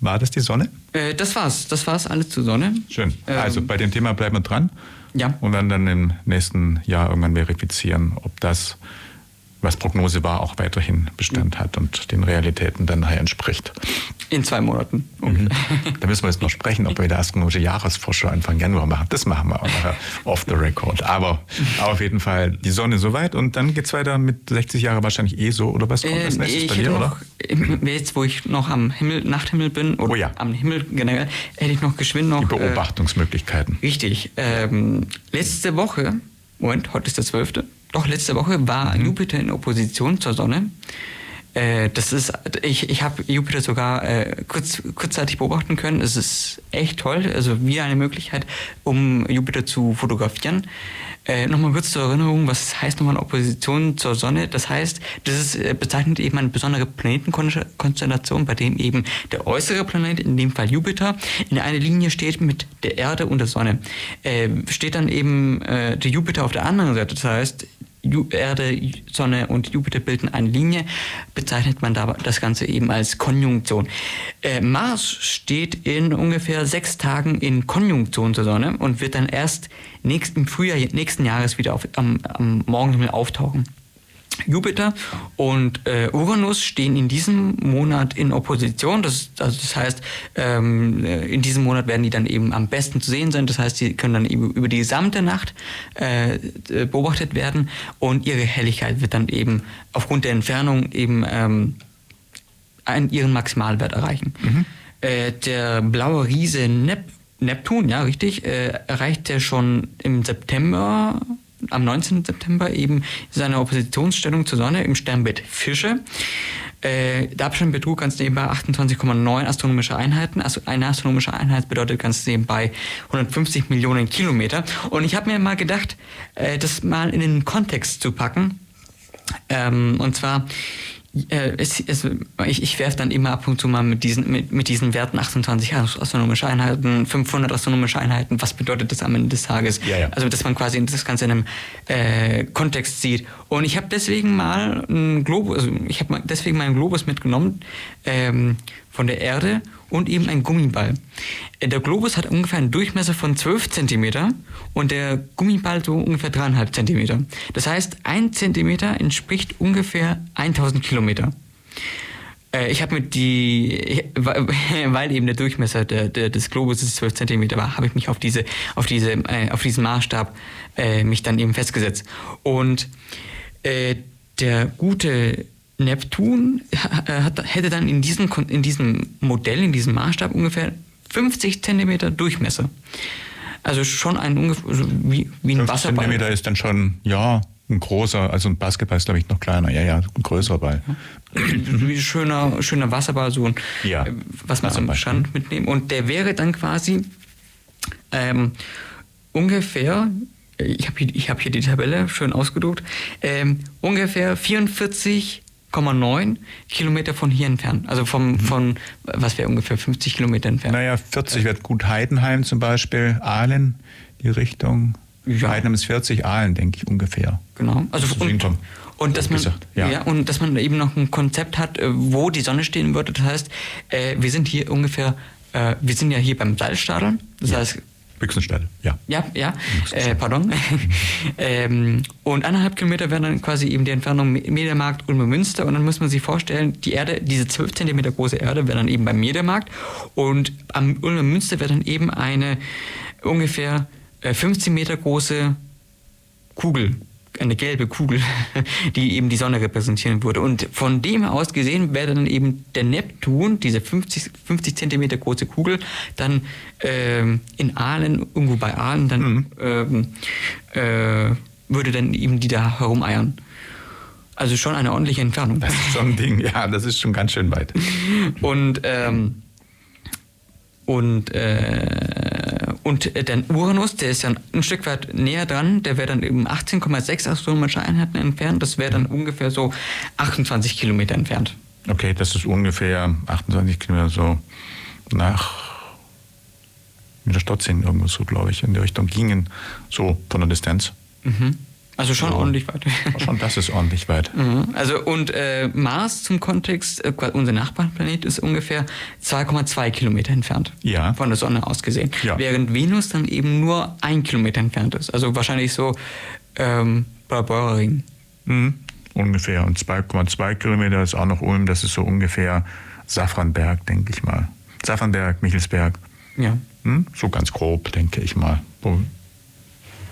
War das die Sonne? Äh, das war's. Das war's alles zur Sonne. Schön. Ähm, also bei dem Thema bleiben wir dran. Ja. Und werden dann im nächsten Jahr irgendwann verifizieren, ob das was Prognose war, auch weiterhin Bestand hat und den Realitäten dann nachher entspricht. In zwei Monaten. Mhm. *laughs* Da müssen wir jetzt noch sprechen, ob wir die astronomische Jahresvorschau Anfang Januar machen. Das machen wir auch nachher *laughs* off the record. Aber auf jeden Fall die Sonne soweit und dann geht es weiter mit 60 Jahren wahrscheinlich eh so oder was kommt äh, als nächstes bei dir, oder? Jetzt, wo ich noch am Himmel, Nachthimmel bin oder oh ja. am Himmel generell, hätte ich noch geschwind noch... Die Beobachtungsmöglichkeiten. Äh, richtig. Ähm, letzte Woche, Moment, heute ist der 12., doch, letzte Woche war mhm. Jupiter in Opposition zur Sonne. Äh, das ist, ich, ich habe Jupiter sogar äh, kurz, kurzzeitig beobachten können. Es ist echt toll. Also wieder eine Möglichkeit, um Jupiter zu fotografieren. Äh, nochmal kurz zur Erinnerung, was heißt nochmal Opposition zur Sonne? Das heißt, das ist, äh, bezeichnet eben eine besondere Planetenkonstellation, bei dem eben der äußere Planet, in dem Fall Jupiter, in einer Linie steht mit der Erde und der Sonne. Äh, steht dann eben äh, der Jupiter auf der anderen Seite. Das heißt, Erde, Sonne und Jupiter bilden eine Linie, bezeichnet man da das Ganze eben als Konjunktion. Äh, Mars steht in ungefähr sechs Tagen in Konjunktion zur Sonne und wird dann erst im Frühjahr nächsten Jahres wieder auf, am, am Morgenhimmel auftauchen. Jupiter und äh, Uranus stehen in diesem Monat in Opposition. Das, also das heißt, ähm, äh, in diesem Monat werden die dann eben am besten zu sehen sein. Das heißt, sie können dann eben über die gesamte Nacht äh, beobachtet werden und ihre Helligkeit wird dann eben aufgrund der Entfernung eben ähm, einen, ihren Maximalwert erreichen. Mhm. Äh, der blaue Riese Nep Neptun, ja richtig, äh, erreicht er schon im September am 19. September eben seine Oppositionsstellung zur Sonne im Sternbild Fische. Äh, der Abstand betrug ganz nebenbei 28,9 astronomische Einheiten. Also eine astronomische Einheit bedeutet ganz nebenbei 150 Millionen Kilometer. Und ich habe mir mal gedacht, äh, das mal in den Kontext zu packen. Ähm, und zwar äh, es, es, ich, ich werfe dann immer ab und zu mal mit diesen, mit, mit diesen Werten 28 astronomische Einheiten, 500 astronomische Einheiten, was bedeutet das am Ende des Tages? Ja, ja. Also, dass man quasi das Ganze in einem äh, Kontext sieht. Und ich habe deswegen mal einen Globus, also ich habe deswegen meinen Globus mitgenommen ähm, von der Erde und eben ein Gummiball. Äh, der Globus hat ungefähr einen Durchmesser von 12 cm und der Gummiball so ungefähr 3,5 cm. Das heißt, ein Zentimeter entspricht ungefähr 1000 Kilometer. Äh, ich habe mit die, *laughs* weil eben der Durchmesser des Globus 12 cm war, habe ich mich auf diese, auf diese, äh, auf diesen Maßstab mich dann eben festgesetzt. Und der gute Neptun hat, hätte dann in diesem, in diesem Modell, in diesem Maßstab ungefähr 50 Zentimeter Durchmesser. Also schon ein ungefähr, also wie, wie ein 50 Wasserball. Zentimeter ist dann schon, ja, ein großer, also ein Basketball ist, glaube ich, noch kleiner. Ja, ja, ein größerer Ball. Wie schöner, schöner Wasserball, so ein, Ja. äh, was man Wasserball. Strand mitnehmen. Und der wäre dann quasi ähm, ungefähr, äh, ich habe hier, ich hab hier die Tabelle schön ausgedruckt, ähm, ungefähr 44,9 Kilometer von hier entfernt. Also vom, von, was wäre ungefähr 50 Kilometer entfernt. Naja, 40 wird gut Heidenheim zum Beispiel, Aalen, die Richtung. Ja. Heidenheim ist 40, Aalen, denke ich, ungefähr. Genau. Also Das und, und dass man gesagt, ja. ja. und dass man eben noch ein Konzept hat, äh, wo die Sonne stehen würde. Das heißt, äh, wir sind hier ungefähr, äh, wir sind ja hier beim Seilstadion. Das heißt, Büchsenstelle, ja. ja, ja, äh, pardon. *laughs* ähm, und eineinhalb Kilometer wäre dann quasi eben die Entfernung Me- Mediamarkt Ulmer Münster. Und dann muss man sich vorstellen, die Erde, diese 12 Zentimeter große Erde wäre dann eben beim Mediamarkt. Und am Ulmer Münster wäre dann eben eine ungefähr äh, 15 Meter große Kugel, eine gelbe Kugel, *laughs* die eben die Sonne repräsentieren würde. Und von dem aus gesehen wäre dann eben der Neptun, diese 50, 50 Zentimeter große Kugel, dann ähm, in Aalen, irgendwo bei Aalen, dann ähm, äh, würde dann eben die da herumeiern. Also schon eine ordentliche Entfernung. Das ist so ein Ding, ja, das ist schon ganz schön weit. Und, ähm, und, äh, und äh, dann Uranus, der ist dann ein Stück weit näher dran, der wäre dann eben 18,6 astronomische Einheiten entfernt, das wäre dann ungefähr so 28 Kilometer entfernt. Okay, das ist ungefähr 28 Kilometer so nach Niederstotzing irgendwo so, glaube ich, in die Richtung gingen, so von der Distanz. Also schon So. ordentlich weit. Schon, das ist ordentlich weit. *laughs* Mhm. Also und äh, Mars zum Kontext, äh, unser Nachbarplanet ist ungefähr 2,2 Kilometer entfernt. Ja. Von der Sonne aus gesehen. Ja. Während Venus dann eben nur ein Kilometer entfernt ist. Also wahrscheinlich so ähm, Barbaring. Mhm. Ungefähr. Und 2,2 Kilometer ist auch noch Ulm, das ist so ungefähr Safranberg, denke ich mal. Safranberg, Michelsberg. Ja. Hm? So ganz grob, denke ich mal.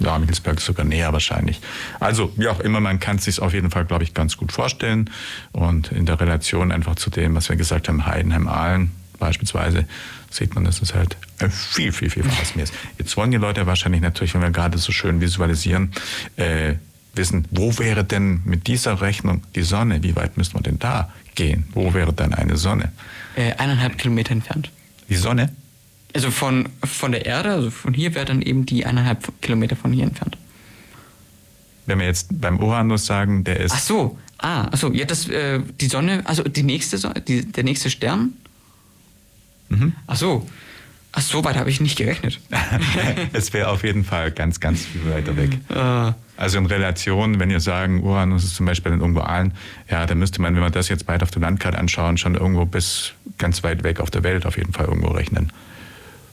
Ja, Michelsberg ist sogar näher wahrscheinlich. Also, wie auch immer, man kann es sich auf jeden Fall, glaube ich, ganz gut vorstellen. Und in der Relation einfach zu dem, was wir gesagt haben, Heidenheim-Aalen beispielsweise, sieht man, dass es halt viel, viel, viel was mehr ist. Jetzt wollen die Leute wahrscheinlich natürlich, wenn wir gerade so schön visualisieren, äh, wissen, wo wäre denn mit dieser Rechnung die Sonne? Wie weit müsste man denn da gehen? Wo wäre dann eine Sonne? Äh, eineinhalb Kilometer entfernt. Die Sonne? Also von, von der Erde, also von hier wäre dann eben die eineinhalb Kilometer von hier entfernt. Wenn wir jetzt beim Uranus sagen, der ist Ach so, ah, ach so, ja, das, äh, die Sonne, also die nächste, So- die, der nächste Stern? Mhm. Ach so, ach so weit habe ich nicht gerechnet. *laughs* es wäre auf jeden Fall ganz, ganz viel weiter weg. äh, Also in Relation, wenn ihr sagen, Uranus ist zum Beispiel in irgendwo Aalen, ja, dann müsste man, wenn wir das jetzt beide auf der Landkarte anschauen, schon irgendwo bis ganz weit weg auf der Welt auf jeden Fall irgendwo rechnen.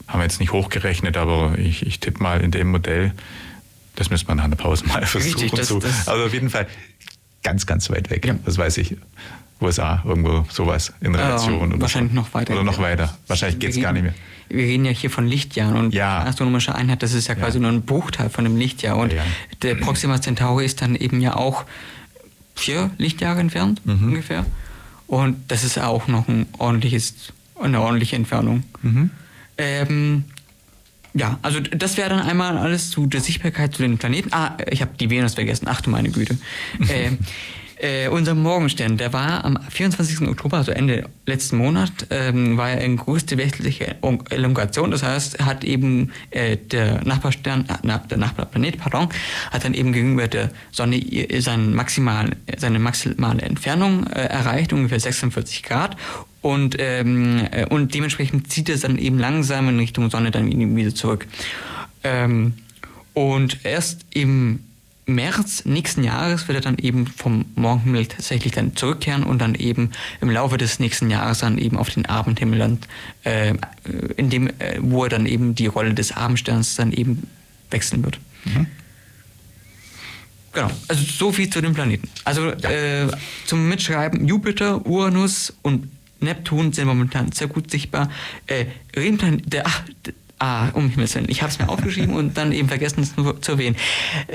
Haben wir jetzt nicht hochgerechnet, aber ich, ich tippe mal in dem Modell, das müsste man nach einer Pause mal versuchen Richtig, das- zu. das- also auf jeden Fall ganz, ganz weit weg. Ja. Das weiß ich. USA, irgendwo sowas in Relation. oder wahrscheinlich so. noch weiter. Oder noch weiter. Wahrscheinlich geht es gar nicht mehr. Wir reden ja hier von Lichtjahren und Ja. astronomische Einheit, das ist ja quasi nur ein Bruchteil von einem Lichtjahr. Und Ja, ja. der Proxima Centauri ist dann eben ja auch vier Lichtjahre entfernt, Mhm. ungefähr. Und das ist auch noch ein ordentliches, eine ordentliche Entfernung. Mhm. Ähm, ja, also das wäre dann einmal alles zu der Sichtbarkeit zu den Planeten. Ah, ich habe die Venus vergessen. Ach du meine Güte. *laughs* ähm, äh, unser Morgenstern, der war am 24. Oktober, also Ende letzten Monat, ähm, war er in größte westliche Elongation. Das heißt, hat eben äh, der Nachbarstern, äh, der Nachbarplanet, pardon, hat dann eben gegenüber der Sonne seinen maximalen, seine maximale Entfernung äh, erreicht, ungefähr 46 Grad. Und, ähm, äh, und dementsprechend zieht es dann eben langsam in Richtung Sonne dann wieder zurück. Ähm, und erst im März nächsten Jahres wird er dann eben vom Morgenhimmel tatsächlich dann zurückkehren und dann eben im Laufe des nächsten Jahres dann eben auf den Abendhimmel dann, äh, in dem, äh, wo er dann eben die Rolle des Abendsterns dann eben wechseln wird. Genau, also so viel zu den Planeten. Also äh, zum Mitschreiben, Jupiter, Uranus und Neptun sind momentan sehr gut sichtbar. Äh, der, ach, ah, um Himmels Willen, ich habe es mir aufgeschrieben und dann eben vergessen, es zu erwähnen.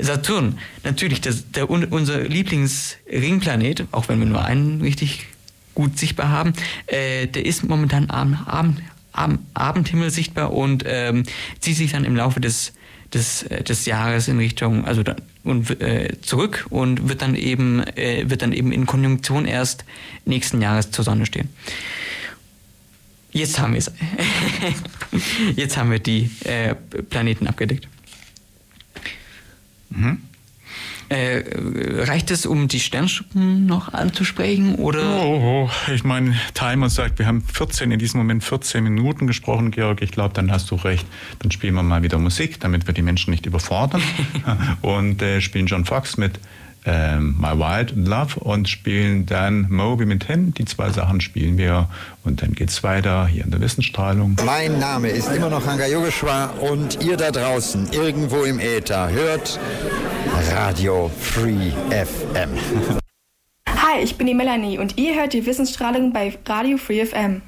Saturn, natürlich, das, der, un- unser Lieblingsringplanet, auch wenn wir nur einen richtig gut sichtbar haben, äh, der ist momentan am Abend, am Abendhimmel sichtbar und ähm, zieht sich dann im Laufe des, des, äh, des Jahres in Richtung, also dann und äh, zurück und wird dann eben äh, wird dann eben in Konjunktion erst nächsten Jahres zur Sonne stehen. Jetzt haben wir es. *laughs* Jetzt haben wir die äh, Planeten abgedeckt. Mhm. Äh, reicht es, um die Sternschuppen noch anzusprechen? Oder? Oh, oh, ich meine, Timer sagt, wir haben 14, in diesem Moment 14 Minuten gesprochen, Georg. Ich glaube, dann hast du recht. Dann spielen wir mal wieder Musik, damit wir die Menschen nicht überfordern. *laughs* und äh, spielen John Fox mit ähm, My Wild Love und spielen dann Moby mit Hen. Die zwei Sachen spielen wir und dann geht's weiter hier in der Wissensstrahlung. Mein Name ist immer noch Hanga Yogeshwar und ihr da draußen irgendwo im Äther hört Radio Free FM. *laughs* Hi, ich bin die Melanie und ihr hört die Wissensstrahlung bei Radio Free FM.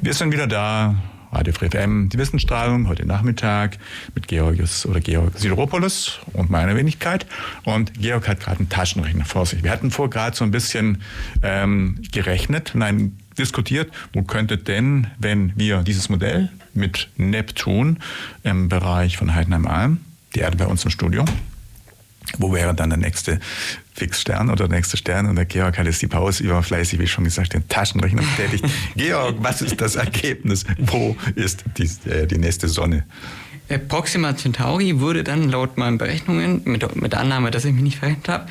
Wir sind wieder da. Radio Free FM, die Wissensstrahlung, heute Nachmittag mit Georgius oder Georg Sideropoulos und meiner Wenigkeit. Und Georg hat gerade einen Taschenrechner vor sich. Wir hatten vor gerade so ein bisschen ähm, gerechnet, nein, diskutiert, wo könnte denn, wenn wir dieses Modell mit Neptun im Bereich von Heidenheim-Alm, die Erde bei uns im Studio, wo wäre dann der nächste Fixstern oder der nächste Stern? Und der Georg hat jetzt die Pause über fleißig, wie schon gesagt, den Taschenrechner betätigt. *laughs* Georg, was ist das Ergebnis? Wo ist die, äh, die nächste Sonne? Proxima Centauri würde dann laut meinen Berechnungen, mit, mit der Annahme, dass ich mich nicht verrechnet habe,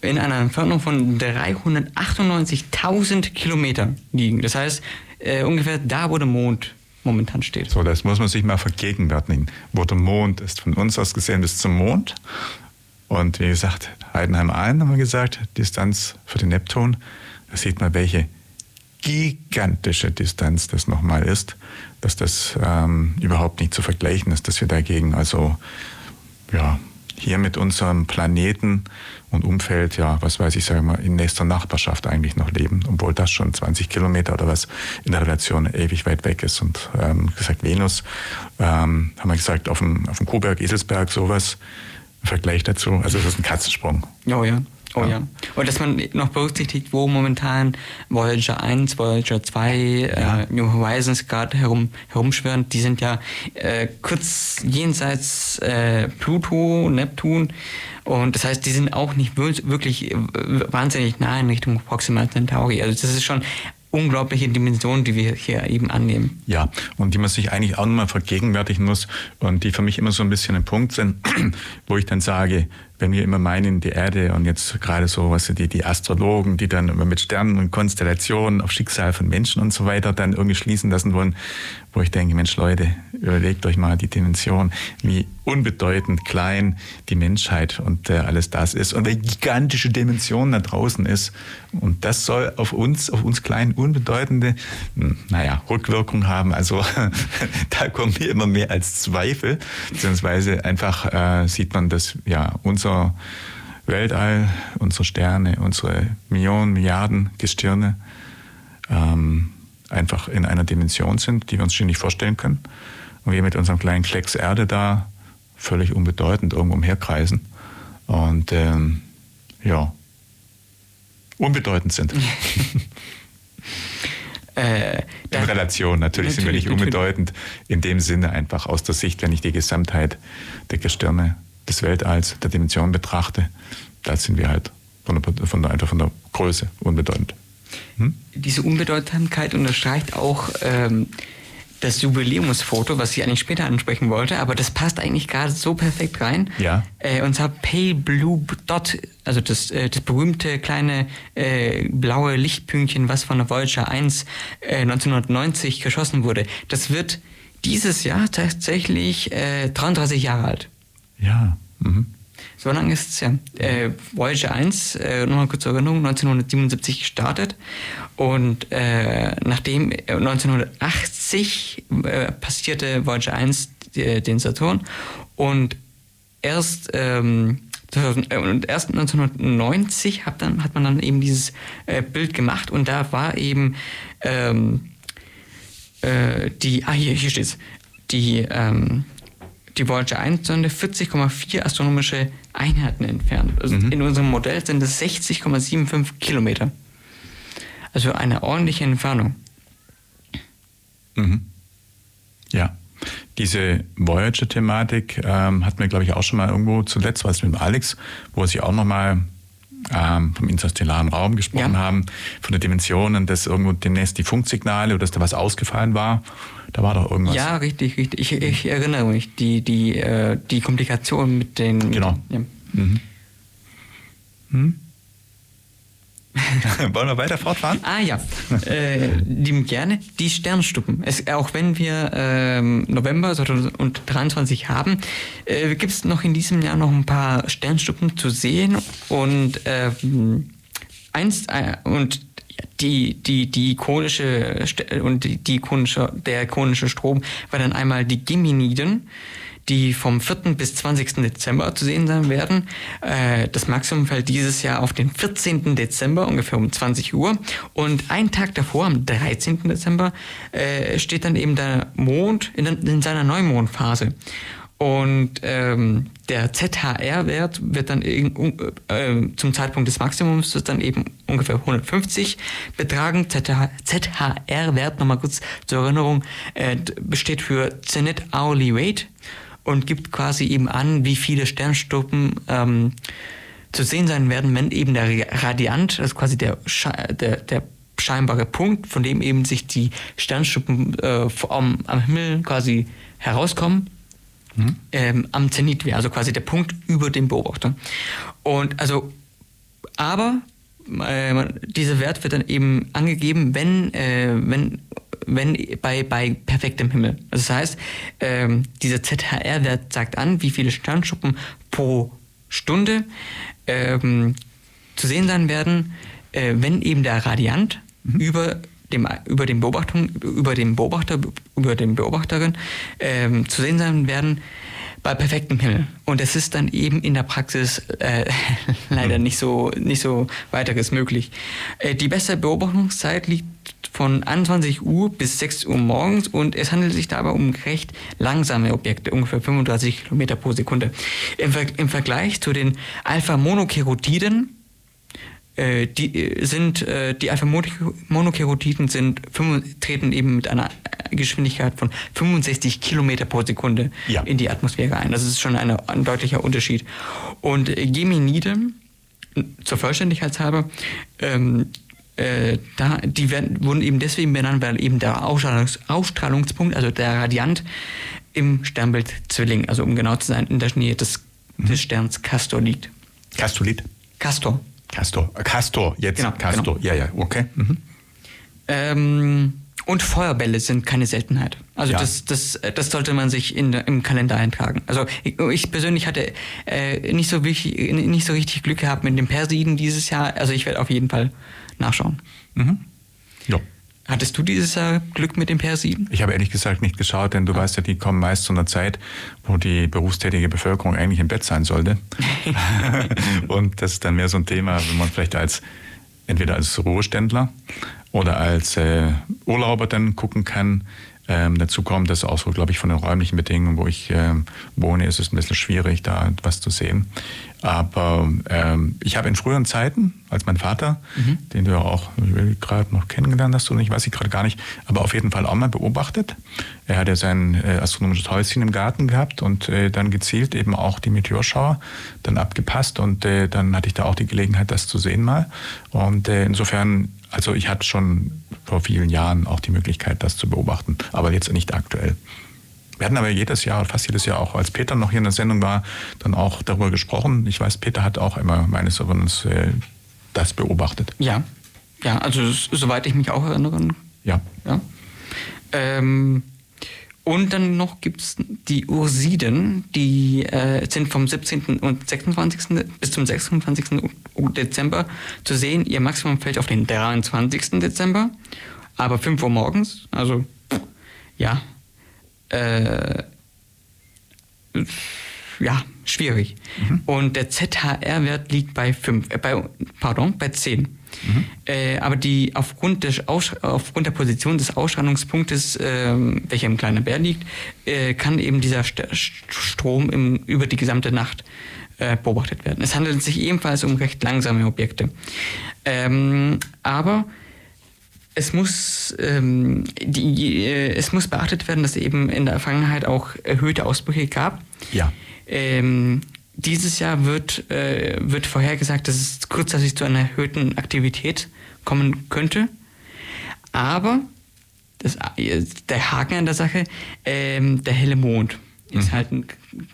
in einer Entfernung von 398.000 Kilometern liegen. Das heißt, äh, ungefähr da, wo der Mond momentan steht. So, das muss man sich mal vergegenwärtigen. Wo der Mond ist, von uns aus gesehen bis zum Mond. Und wie gesagt, Heidenheim ein, haben wir gesagt, Distanz für den Neptun. Da sieht man, welche gigantische Distanz das nochmal ist, dass das ähm, überhaupt nicht zu vergleichen ist, dass wir dagegen also ja, hier mit unserem Planeten und Umfeld, ja, was weiß ich, sagen wir, in nächster Nachbarschaft eigentlich noch leben, obwohl das schon 20 Kilometer oder was in der Relation ewig weit weg ist. Und ähm, gesagt, Venus, ähm, haben wir gesagt, auf dem, auf dem Kuhberg, Eselsberg, sowas, Vergleich dazu, also das ist ein Katzensprung. Oh ja. Oh ja. ja. Und dass man noch berücksichtigt, wo momentan Voyager 1, Voyager 2, ja. äh, New Horizons gerade herum, herumschwirren, die sind ja äh, kurz jenseits äh, Pluto, Neptun. Und das heißt, die sind auch nicht wirklich wahnsinnig nah in Richtung Proxima Centauri. Also das ist schon unglaubliche Dimensionen, die wir hier eben annehmen. Ja, und die man sich eigentlich auch nochmal vergegenwärtigen muss und die für mich immer so ein bisschen ein Punkt sind, *clears throat* wo ich dann sage, wenn wir immer meinen, die Erde und jetzt gerade so, was die, die Astrologen, die dann immer mit Sternen und Konstellationen auf Schicksal von Menschen und so weiter dann irgendwie schließen lassen wollen, wo ich denke, Mensch Leute, überlegt euch mal die Dimension, wie unbedeutend klein die Menschheit und äh, alles das ist und welche gigantische Dimension da draußen ist. Und das soll auf uns, auf uns kleinen, unbedeutende, hm, naja, Rückwirkung haben. Also *laughs* da kommen mir immer mehr als Zweifel, beziehungsweise einfach äh, sieht man, dass ja unser Weltall, unsere Sterne, unsere Millionen, Milliarden Gestirne ähm, einfach in einer Dimension sind, die wir uns schon nicht vorstellen können. Und wir mit unserem kleinen Klecks Erde da völlig unbedeutend irgendwo umherkreisen. Und ähm, ja, unbedeutend sind. *laughs* äh, in Relation, natürlich, natürlich sind wir nicht unbedeutend. In dem Sinne einfach aus der Sicht, wenn ich die Gesamtheit der Gestirne des Weltalls, der Dimension betrachte, da sind wir halt von der, von der, einfach von der Größe unbedeutend. Hm? Diese Unbedeutsamkeit unterstreicht auch ähm, das Jubiläumsfoto, was ich eigentlich später ansprechen wollte, aber das passt eigentlich gerade so perfekt rein. Ja. Äh, und zwar Pale Blue Dot, also das, äh, das berühmte kleine äh, blaue Lichtpünktchen, was von der Voyager 1 1990 äh, geschossen wurde. Das wird dieses Jahr tatsächlich 33 äh, Jahre alt. Ja. Mhm. So lange ist es ja. Äh, Voyager 1, äh, nochmal kurz zur Erinnerung, 1977 gestartet. Und äh, nachdem 1980 äh, passierte Voyager 1 äh, den Saturn und erst, ähm, äh, und erst 1990 hat, dann, hat man dann eben dieses Bild gemacht und da war eben ähm, die, ah hier, hier steht's, die, ähm, die Voyager 1 Sonde 40,4 astronomische Einheiten entfernt. Also mhm. In unserem Modell sind es 60,75 Kilometer. Also eine ordentliche Entfernung. Mhm. Ja. Diese Voyager-Thematik ähm, hatten wir, glaube ich, auch schon mal irgendwo zuletzt, was mit Alex, wo sie auch nochmal ähm, vom interstellaren Raum gesprochen ja. haben, von den Dimensionen, dass irgendwo demnächst die Funksignale oder dass da was ausgefallen war. Da war doch irgendwas. Ja, richtig, richtig. Ich, ich erinnere mich, die, die, äh, die Komplikation mit den. Genau. Mit, ja. mhm. hm? *laughs* Wollen wir weiter fortfahren? Ah ja, äh, lieben gerne. Die Sternstuppen. Es, auch wenn wir ähm, November 2023 haben, äh, gibt es noch in diesem Jahr noch ein paar Sternstuppen zu sehen und ähm, eins äh, und die, die, die ikonische und die, die ikonische, der ikonische Strom war dann einmal die Geminiden die vom 4. bis 20. Dezember zu sehen sein werden. Äh, das Maximum fällt dieses Jahr auf den 14. Dezember, ungefähr um 20 Uhr. Und einen Tag davor, am 13. Dezember, äh, steht dann eben der Mond in, in seiner Neumondphase. Und ähm, der ZHR-Wert wird dann äh, zum Zeitpunkt des Maximums wird dann eben ungefähr 150 betragen. ZHR-Wert, nochmal kurz zur Erinnerung, äh, besteht für Zenit Hourly Rate und gibt quasi eben an, wie viele Sternstuppen ähm, zu sehen sein werden, wenn eben der Radiant, also quasi der, der, der scheinbare Punkt, von dem eben sich die Sternstuppen äh, am, am Himmel quasi herauskommen, mhm. ähm, am Zenit wäre, also quasi der Punkt über dem Beobachter. Und also, aber dieser Wert wird dann eben angegeben, wenn, äh, wenn wenn bei, bei perfektem Himmel. Also das heißt, ähm, dieser ZHR-Wert sagt an, wie viele Sternschuppen pro Stunde ähm, zu sehen sein werden, äh, wenn eben der Radiant mhm. über dem, über den Beobachtung, über den Beobachter, über den Beobachterin ähm, zu sehen sein werden bei perfektem Himmel. Und es ist dann eben in der Praxis äh, *laughs* leider mhm. nicht so, nicht so weiteres möglich. Äh, die beste Beobachtungszeit liegt von 21 Uhr bis 6 Uhr morgens und es handelt sich dabei um recht langsame Objekte, ungefähr 35 Kilometer pro Sekunde. Im, Ver im Vergleich zu den Alpha-Monokerotiden, äh, die äh, sind äh, die Alpha-Monokerotiden sind treten eben mit einer Geschwindigkeit von 65 Kilometer pro Sekunde ja. in die Atmosphäre ein. Das ist schon eine, ein deutlicher Unterschied. Und Geminide, zur Vollständigkeit halber, ähm, äh, da, die werden, wurden eben deswegen benannt, weil eben der Ausstrahlungs Ausstrahlungspunkt, also der Radiant, im Sternbild Zwilling, also um genau zu sein, in der Nähe des, mhm. des Sterns Castor liegt. Castor liegt? Castor. Castor. Castor, jetzt genau, Castor. Genau. Ja, ja, okay. Mhm. Ähm, und Feuerbälle sind keine Seltenheit. Also ja. das, das, das sollte man sich in, im Kalender eintragen. Also ich, ich persönlich hatte äh, nicht, so wirklich, nicht so richtig Glück gehabt mit den Persiden dieses Jahr. Also ich werde auf jeden Fall nachschauen. Mhm. Ja. Hattest du dieses Jahr Glück mit den Persiden? Ich habe ehrlich gesagt nicht geschaut, denn du ah. weißt ja, die kommen meist zu einer Zeit, wo die berufstätige Bevölkerung eigentlich im Bett sein sollte. *laughs* *laughs* und das ist dann mehr so ein Thema, wenn man vielleicht als entweder als Ruheständler oder als äh, Urlauber dann gucken kann. Ähm, dazu kommt, dass auch so, glaube ich, von den räumlichen Bedingungen, wo ich äh, wohne, ist es ein bisschen schwierig, da was zu sehen. Aber ähm, ich habe in früheren Zeiten, als mein Vater, mhm. den du ja auch gerade noch kennengelernt hast, oder ich weiß ich gerade gar nicht, aber auf jeden Fall auch mal beobachtet. Er hat ja sein äh, astronomisches Häuschen im Garten gehabt und äh, dann gezielt eben auch die Meteorschauer dann abgepasst und äh, dann hatte ich da auch die Gelegenheit, das zu sehen mal. Und äh, insofern, also ich hatte schon vor vielen Jahren auch die Möglichkeit, das zu beobachten, aber jetzt nicht aktuell. Wir hatten aber jedes Jahr, fast jedes Jahr auch, als Peter noch hier in der Sendung war, dann auch darüber gesprochen. Ich weiß, Peter hat auch immer meines Erachtens äh, das beobachtet. Ja, ja, also soweit ich mich auch erinnere. Ja. ja. Ähm, und dann noch gibt es die Ursiden, die äh, sind vom 17. und 26. bis zum 26. Dezember zu sehen. Ihr Maximum fällt auf den 23. Dezember, aber 5 Uhr morgens. Also ja, äh, ja, schwierig. Mhm. Und der ZHR-Wert liegt bei 5, äh, bei, pardon, bei 10. Mhm. Äh, aber die aufgrund, des Aus, aufgrund der Position des Ausstrahlungspunktes, äh, welcher im kleinen Bär liegt, äh, kann eben dieser St Strom im, über die gesamte Nacht äh, beobachtet werden. Es handelt sich ebenfalls um recht langsame Objekte. Ähm, aber es muss, ähm, die, äh, es muss beachtet werden, dass es eben in der Vergangenheit auch erhöhte Ausbrüche gab. Ja. Ähm, dieses Jahr wird, äh, wird vorhergesagt, dass es kurzzeitig zu einer erhöhten Aktivität kommen könnte. Aber das, äh, der Haken an der Sache, ähm, der helle Mond ist Mhm. halt ein,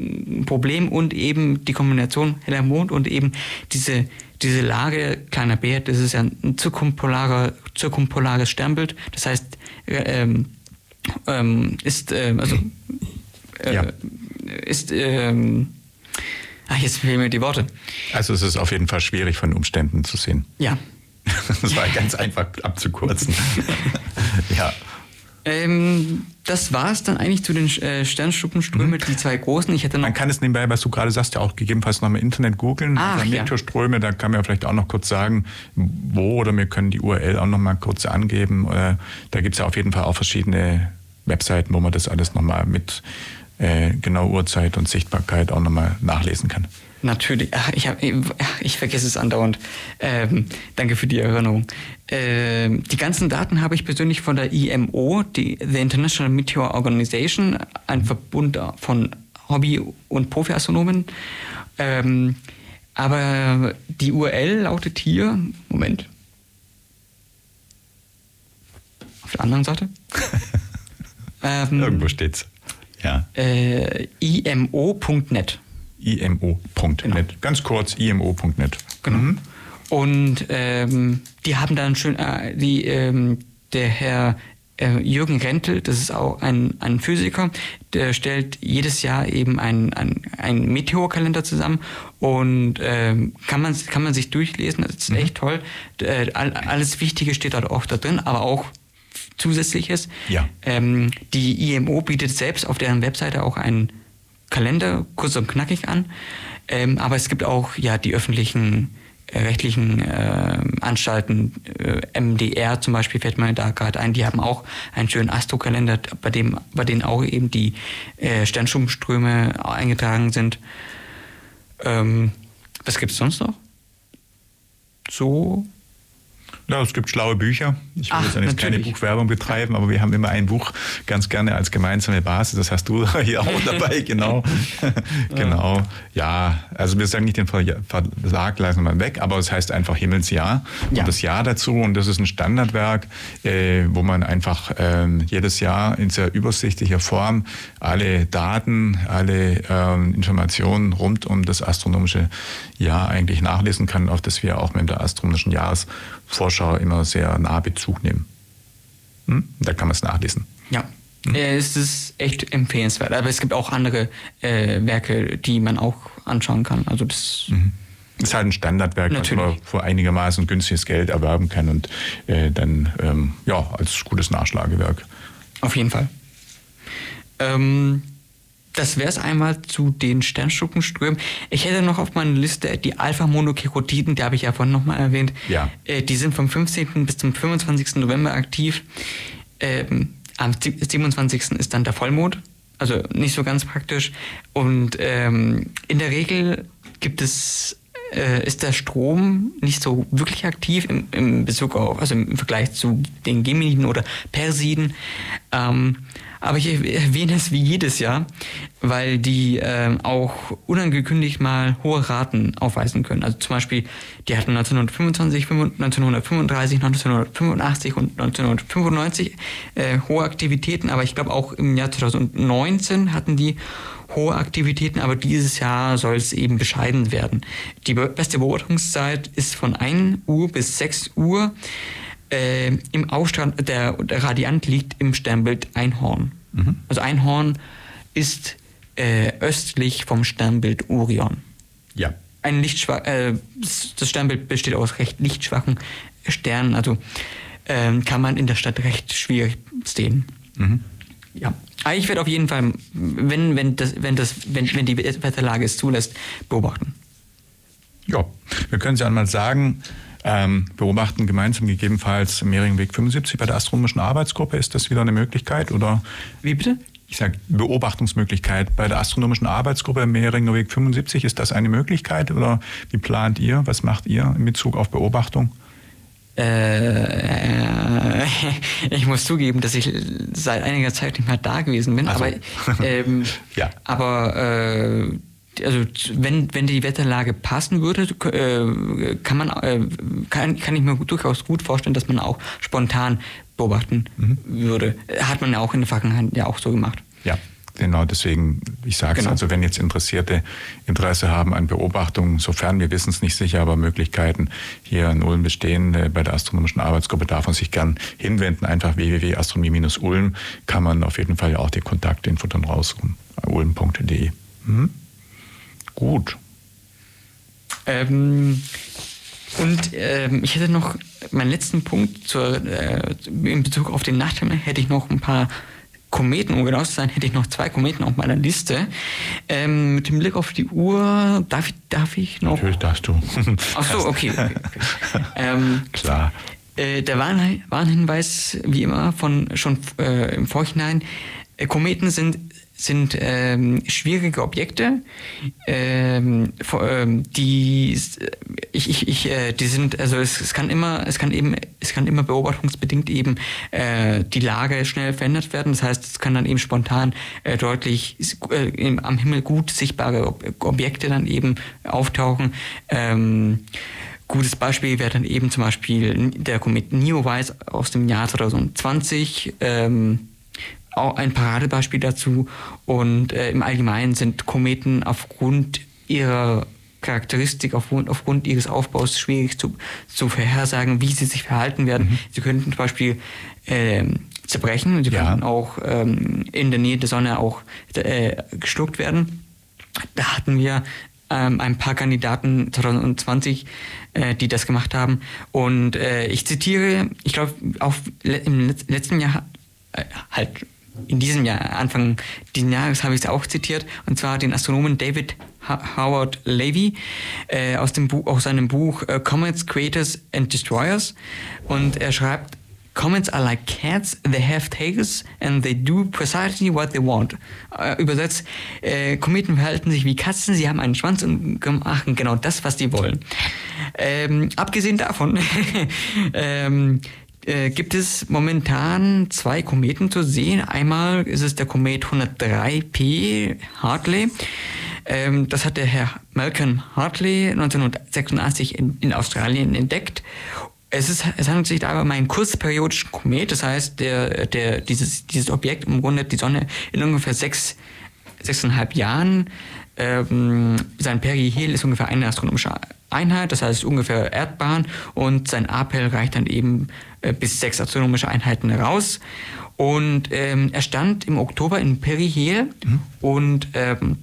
ein Problem und eben die Kombination heller Mond und eben diese, diese Lage kleiner Bär, das ist ja ein zirkumpolarer, zirkumpolares Sternbild. Das heißt, äh, ähm, ähm, ist, ähm, also, äh, Ja. ist, ähm, ach, jetzt fehlen mir die Worte. Also es ist auf jeden Fall schwierig von Umständen zu sehen. Ja. *laughs* Das war ganz einfach abzukürzen. *laughs* ja. Ähm, das war es dann eigentlich zu den äh, Sternschuppenströmen, die zwei großen. Ich hätte noch Man kann es nebenbei, was du gerade sagst, ja auch gegebenenfalls noch im Internet googeln. Ach, Also ja. Da kann man ja vielleicht auch noch kurz sagen, wo oder wir können die URL auch noch mal kurz angeben. Äh, Da gibt es ja auf jeden Fall auch verschiedene Webseiten, wo man das alles noch mal mit äh, genau Uhrzeit und Sichtbarkeit auch noch mal nachlesen kann. Natürlich, ach, ich, hab, ich vergesse es andauernd. Ähm, danke für die Erinnerung. Ähm, die ganzen Daten habe ich persönlich von der IMO, die The International Meteor Organization, ein Verbund von Hobby- und Profi-Astronomen. Ähm, aber die URL lautet hier, Moment, auf der anderen Seite. *laughs* ähm, Irgendwo steht's. Ja. äh, imo.net. imo.net. Ganz kurz, imo.net. Genau. Und ähm, die haben dann schön, äh, die, ähm, der Herr äh, Jürgen Rentel, das ist auch ein, ein Physiker, der stellt jedes Jahr eben einen ein Meteorkalender zusammen und ähm, kann, man, kann man sich durchlesen, das ist echt toll. Äh, all, alles Wichtige steht dort auch da drin, aber auch Zusätzliches. Ja. Ähm, die IMO bietet selbst auf deren Webseite auch einen Kalender, kurz und knackig an. Ähm, aber es gibt auch ja die öffentlichen äh, rechtlichen äh, Anstalten, äh, MDR zum Beispiel fällt mir da gerade ein, die haben auch einen schönen Astrokalender, bei dem, bei denen auch eben die äh, Sternschuppenströme eingetragen sind. Ähm, was gibt es sonst noch? So Ja, es gibt schlaue Bücher. Ich will Ach, jetzt jetzt keine natürlich. Buchwerbung betreiben, aber wir haben immer ein Buch ganz gerne als gemeinsame Basis. Das hast du *laughs* hier auch dabei, *laughs* genau. genau. Ja, also wir sagen nicht den Ver- Verlag lassen wir weg, aber es heißt einfach Himmelsjahr Ja. und das Jahr dazu. Und das ist ein Standardwerk, äh, wo man einfach ähm, jedes Jahr in sehr übersichtlicher Form alle Daten, alle ähm, Informationen rund um das astronomische Jahr eigentlich nachlesen kann, auf das wir auch mit der astronomischen Jahresvorschau immer sehr nah Bezug nehmen. Hm? Da kann man es nachlesen. Ja. Äh, Es ist echt empfehlenswert. Aber es gibt auch andere äh, Werke, die man auch anschauen kann. Also das Ist halt ein Standardwerk, was Natürlich. man für einigermaßen günstiges Geld erwerben kann und äh, dann ähm, ja als gutes Nachschlagewerk. auf jeden Fall. Ähm, das wäre es einmal zu den Sternschuppenströmen. Ich hätte noch auf meiner Liste die Alpha-Monokerotiden, die habe ich ja vorhin nochmal erwähnt. Ja. Äh, die sind vom 15. bis zum 25. November aktiv. Ähm, am 27. ist dann der Vollmond. Also nicht so ganz praktisch. Und ähm, in der Regel gibt es äh, ist der Strom nicht so wirklich aktiv im, im Bezug auf, also im Vergleich zu den Geminiden oder Persiden. Ähm, aber ich erwähne es wie jedes Jahr, weil die ähm, auch unangekündigt mal hohe Raten aufweisen können. Also zum Beispiel, die hatten 1925, 1935, 1985 und 1995 äh, hohe Aktivitäten, aber ich glaube auch im Jahr 2019 hatten die hohe Aktivitäten, aber dieses Jahr soll es eben bescheiden werden. Die be beste Beobachtungszeit ist von 1 Uhr bis 6 Uhr. Äh, Im Aufstand, der, der Radiant liegt im Sternbild Einhorn. Also Einhorn ist äh, östlich vom Sternbild Orion. Ja. Ein lichtschwach, äh, das Sternbild besteht aus recht lichtschwachen Sternen, also ähm, kann man in der Stadt recht schwierig sehen. Ja. Aber ich werde auf jeden Fall, wenn, wenn, das, wenn, das, wenn, wenn die Wetterlage es zulässt, beobachten. Ja, wir können es ja einmal sagen, ähm, beobachten gemeinsam gegebenenfalls Mehringweg 75 bei der astronomischen Arbeitsgruppe. Ist das wieder eine Möglichkeit? Oder Wie bitte? ich sage Beobachtungsmöglichkeit bei der astronomischen Arbeitsgruppe Mehringer Weg 75. Ist das eine Möglichkeit oder wie plant ihr? Was macht ihr in Bezug auf Beobachtung? Äh, *laughs* ich muss zugeben, dass ich seit einiger Zeit nicht mehr da gewesen bin. Also. Aber, ähm, *laughs* ja. aber äh, also wenn, wenn die Wetterlage passen würde, äh, kann man äh, kann, kann ich mir durchaus gut vorstellen, dass man auch spontan beobachten Mhm. würde. Hat man ja auch in der Vergangenheit ja auch so gemacht. Ja, genau deswegen, ich sage es, Genau. also wenn jetzt Interessierte Interesse haben an Beobachtungen, sofern wir wissen es nicht sicher, aber Möglichkeiten hier in Ulm bestehen, äh, bei der Astronomischen Arbeitsgruppe darf man sich gern hinwenden, einfach www.astronomie-ulm kann man auf jeden Fall auch die Kontaktinfo dann raussuchen, ulm.de. Mhm. Gut. Ähm, und ähm, ich hätte noch meinen letzten Punkt zur, äh, in Bezug auf den Nachthimmel hätte ich noch ein paar Kometen, um genau zu sein, hätte ich noch zwei Kometen auf meiner Liste. Ähm, mit dem Blick auf die Uhr, darf ich, darf ich noch? Natürlich darfst du. Ach so, okay. okay, okay. ähm, Klar. äh, der Warn Warnhinweis, wie immer, von schon äh, im Vorhinein. Äh, Kometen sind, sind ähm, schwierige Objekte, ähm, ähm, die ich, ich, ich, äh, die sind, also es, es kann immer, es kann eben, es kann immer beobachtungsbedingt eben äh, die Lage schnell verändert werden. Das heißt, es kann dann eben spontan äh, deutlich äh, im, am Himmel gut sichtbare Ob Objekte dann eben auftauchen. Ähm, Gutes Beispiel wäre dann eben zum Beispiel der Komet Neowise aus dem Jahr 2020. Ähm, auch ein Paradebeispiel dazu. Und äh, im Allgemeinen sind Kometen aufgrund ihrer Charakteristik, aufgrund, aufgrund ihres Aufbaus schwierig zu, zu vorhersagen, wie sie sich verhalten werden. Sie könnten zum Beispiel ähm, zerbrechen und sie Ja. könnten auch ähm, in der Nähe der Sonne auch äh, geschluckt werden. Da hatten wir ähm, ein paar Kandidaten 2020, äh, die das gemacht haben. Und äh, ich zitiere, ich glaube, auch le im letz- letzten Jahr, äh, halt in diesem Jahr, Anfang dieses Jahres habe ich es auch zitiert, und zwar den Astronomen David Howard Levy äh, aus, dem Buch, aus seinem Buch äh, Comets, Creators and Destroyers. Und er schreibt, Comets are like cats, they have tails and they do precisely what they want. Äh, übersetzt, äh, Kometen verhalten sich wie Katzen, sie haben einen Schwanz und machen genau das, was sie wollen. Ähm, abgesehen davon *laughs* ähm, äh, gibt es momentan zwei Kometen zu sehen. Einmal ist es der Komet 103P Hartley. Ähm, das hat der Herr Malcolm Hartley 1986 in, in Australien entdeckt. Es, ist, es handelt sich dabei um einen kurzperiodischen Komet, das heißt, der, der, dieses, dieses Objekt umrundet die Sonne in ungefähr sechs, sechseinhalb Jahren. Ähm, sein Perihel ist ungefähr eine astronomische Einheit, das heißt ungefähr Erdbahn und sein Apel reicht dann eben äh, bis sechs astronomische Einheiten raus. Und ähm, er stand im Oktober in Perihel und ähm,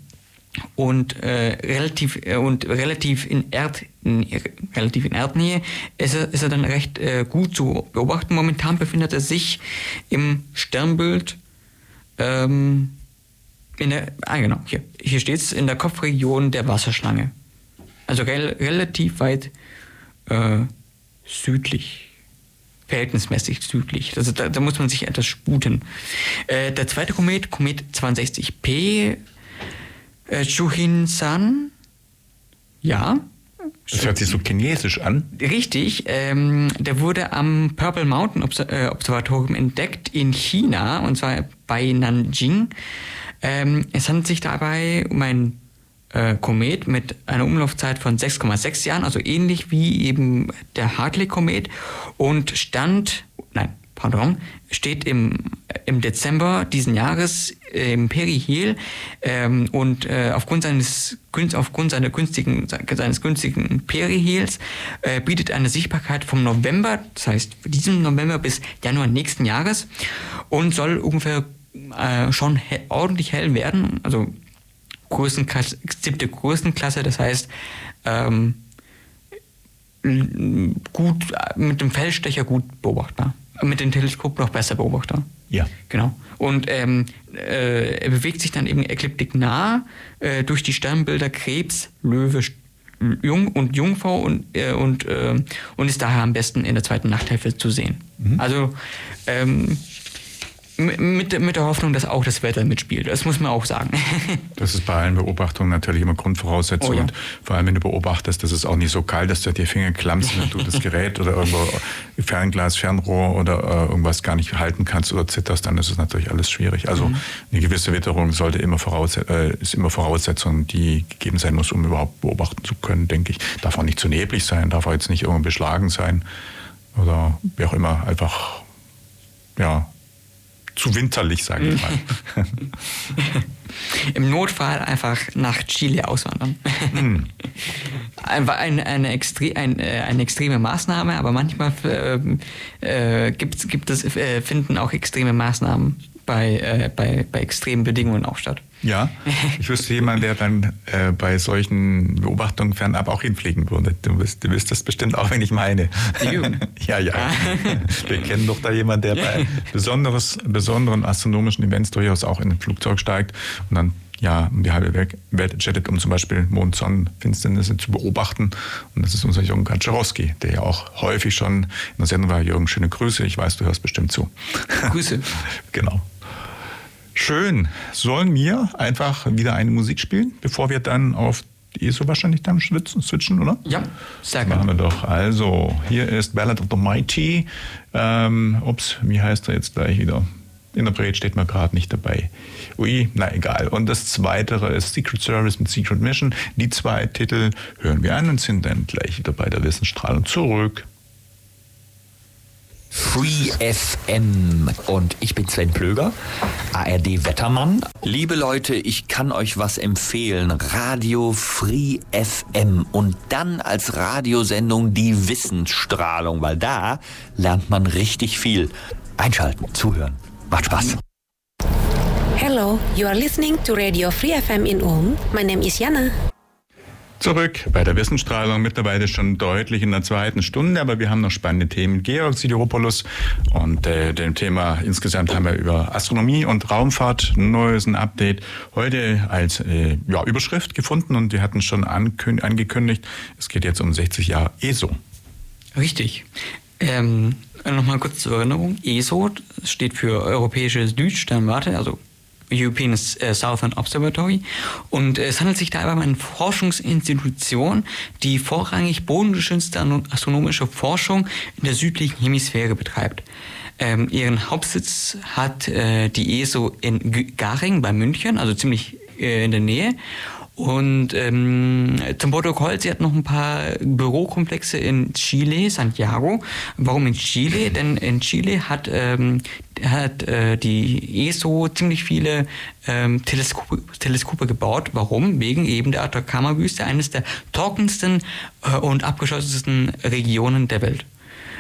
und äh, relativ äh, und relativ in Erd in, relativ in Erdnähe ist er, ist er dann recht äh, gut zu beobachten. Momentan befindet er sich im Sternbild ähm, in der ah genau hier hier steht es in der Kopfregion der Wasserschlange, also rel relativ weit äh, südlich verhältnismäßig südlich. Also da, da muss man sich etwas sputen. Äh, der zweite Komet, Komet 62P, äh, Chuhin-san, ja, Das hört sich so chinesisch an. Richtig, ähm, der wurde am Purple Mountain Obs äh, Observatorium entdeckt in China, und zwar bei Nanjing. Ähm, es handelt sich dabei um ein äh, Komet mit einer Umlaufzeit von 6,6 Jahren, also ähnlich wie eben der Hartley-Komet. Und stand, nein, pardon, steht im, im Dezember diesen Jahres äh, im Perihel ähm, und äh, aufgrund seines aufgrund seiner günstigen, seines günstigen Perihels äh, bietet eine Sichtbarkeit vom November, das heißt diesem November bis Januar nächsten Jahres und soll ungefähr äh, schon he ordentlich hell werden, also Größenklasse, siebte Größenklasse, das heißt ähm, gut mit dem Feldstecher gut beobachtbar, mit dem Teleskop noch besser beobachtbar. Ja. Genau. Und ähm, äh, er bewegt sich dann eben ekliptik nah äh, durch die Sternbilder Krebs, Löwe, Jung und Jungfrau und, äh, und, äh, und ist daher am besten in der zweiten Nachthälfte zu sehen. Also ähm, mit, mit der Hoffnung, dass auch das Wetter mitspielt. Das muss man auch sagen. *laughs* das ist bei allen Beobachtungen natürlich immer Grundvoraussetzung. Oh ja. Und vor allem, wenn du beobachtest, dass es auch nicht so kalt ist, dass dir Finger klammst und du das Gerät oder irgendwo Fernglas, Fernrohr oder äh, irgendwas gar nicht halten kannst oder zitterst, dann ist es natürlich alles schwierig. Also mhm. eine gewisse Witterung sollte immer äh, ist immer Voraussetzung, die gegeben sein muss, um überhaupt beobachten zu können, denke ich. Darf auch nicht zu neblig sein, darf auch jetzt nicht irgendwo beschlagen sein oder wie auch immer. Einfach, ja, zu winterlich, sage ich mal. *laughs* Im Notfall einfach nach Chile auswandern. Hm. *laughs* Einfach eine, eine, extre ein, äh, eine extreme Maßnahme, aber manchmal äh, gibt, gibt es, äh, finden auch extreme Maßnahmen bei, äh, bei, bei extremen Bedingungen auch statt. Ja, ich wüsste jemanden, der dann äh, bei solchen Beobachtungen fernab auch hinfliegen würde. Du, wirst, du wirst das bestimmt auch, wenn ich meine. *laughs* ja, ja. *laughs* Wir kennen doch da jemanden, der bei besonderes, besonderen astronomischen Events durchaus auch in ein Flugzeug steigt und dann ja, um die halbe Welt jettet, um zum Beispiel Mond-Sonnen-Finsternisse zu beobachten. Und das ist unser Jürgen Kaczorowski, der ja auch häufig schon in der Sendung war. Jürgen, schöne Grüße. Ich weiß, du hörst bestimmt zu. Grüße. *laughs* genau. Schön. Sollen wir einfach wieder eine Musik spielen, bevor wir dann auf die ESO wahrscheinlich dann switchen, oder? Ja, sehr gerne. Machen wir doch. Also, hier ist Ballad of the Mighty. Ähm, ups, wie heißt er jetzt gleich wieder? Interpret steht mir gerade nicht dabei. Ui, na egal. Und das zweite ist Secret Service mit Secret Mission. Die zwei Titel hören wir an und sind dann gleich wieder bei der Wissensstrahlung zurück. Free FM und ich bin Sven Plöger, ARD Wettermann. Liebe Leute, ich kann euch was empfehlen. Radio Free FM und dann als Radiosendung die Wissensstrahlung, weil da lernt man richtig viel. Einschalten, zuhören. Macht Spaß. Hello, you are listening to Radio Free FM in Ulm. My name is Jana. Zurück bei der Wissensstrahlung, mittlerweile schon deutlich in der zweiten Stunde, aber wir haben noch spannende Themen. Georg Sidiropoulos und äh, dem Thema insgesamt haben wir über Astronomie und Raumfahrt neues Update heute als äh, ja, Überschrift gefunden und wir hatten schon angekündigt, es geht jetzt um 60 Jahre ESO. Richtig. Ähm, Nochmal kurz zur Erinnerung. ESO steht für Europäische Südsternwarte, also European äh, Southern Observatory. Und es handelt sich dabei um eine Forschungsinstitution, die vorrangig bodengeschützte astronomische Forschung in der südlichen Hemisphäre betreibt. Ähm, ihren Hauptsitz hat äh, die ESO in Garing bei München, also ziemlich äh, in der Nähe. Und ähm, zum Protokoll, sie hat noch ein paar Bürokomplexe in Chile, Santiago. Warum in Chile? *laughs* Denn in Chile hat, ähm, hat äh, die ESO ziemlich viele ähm, Teleskope, Teleskope gebaut. Warum? Wegen eben der Atacama-Wüste, eines der trockensten äh, und abgeschottetsten Regionen der Welt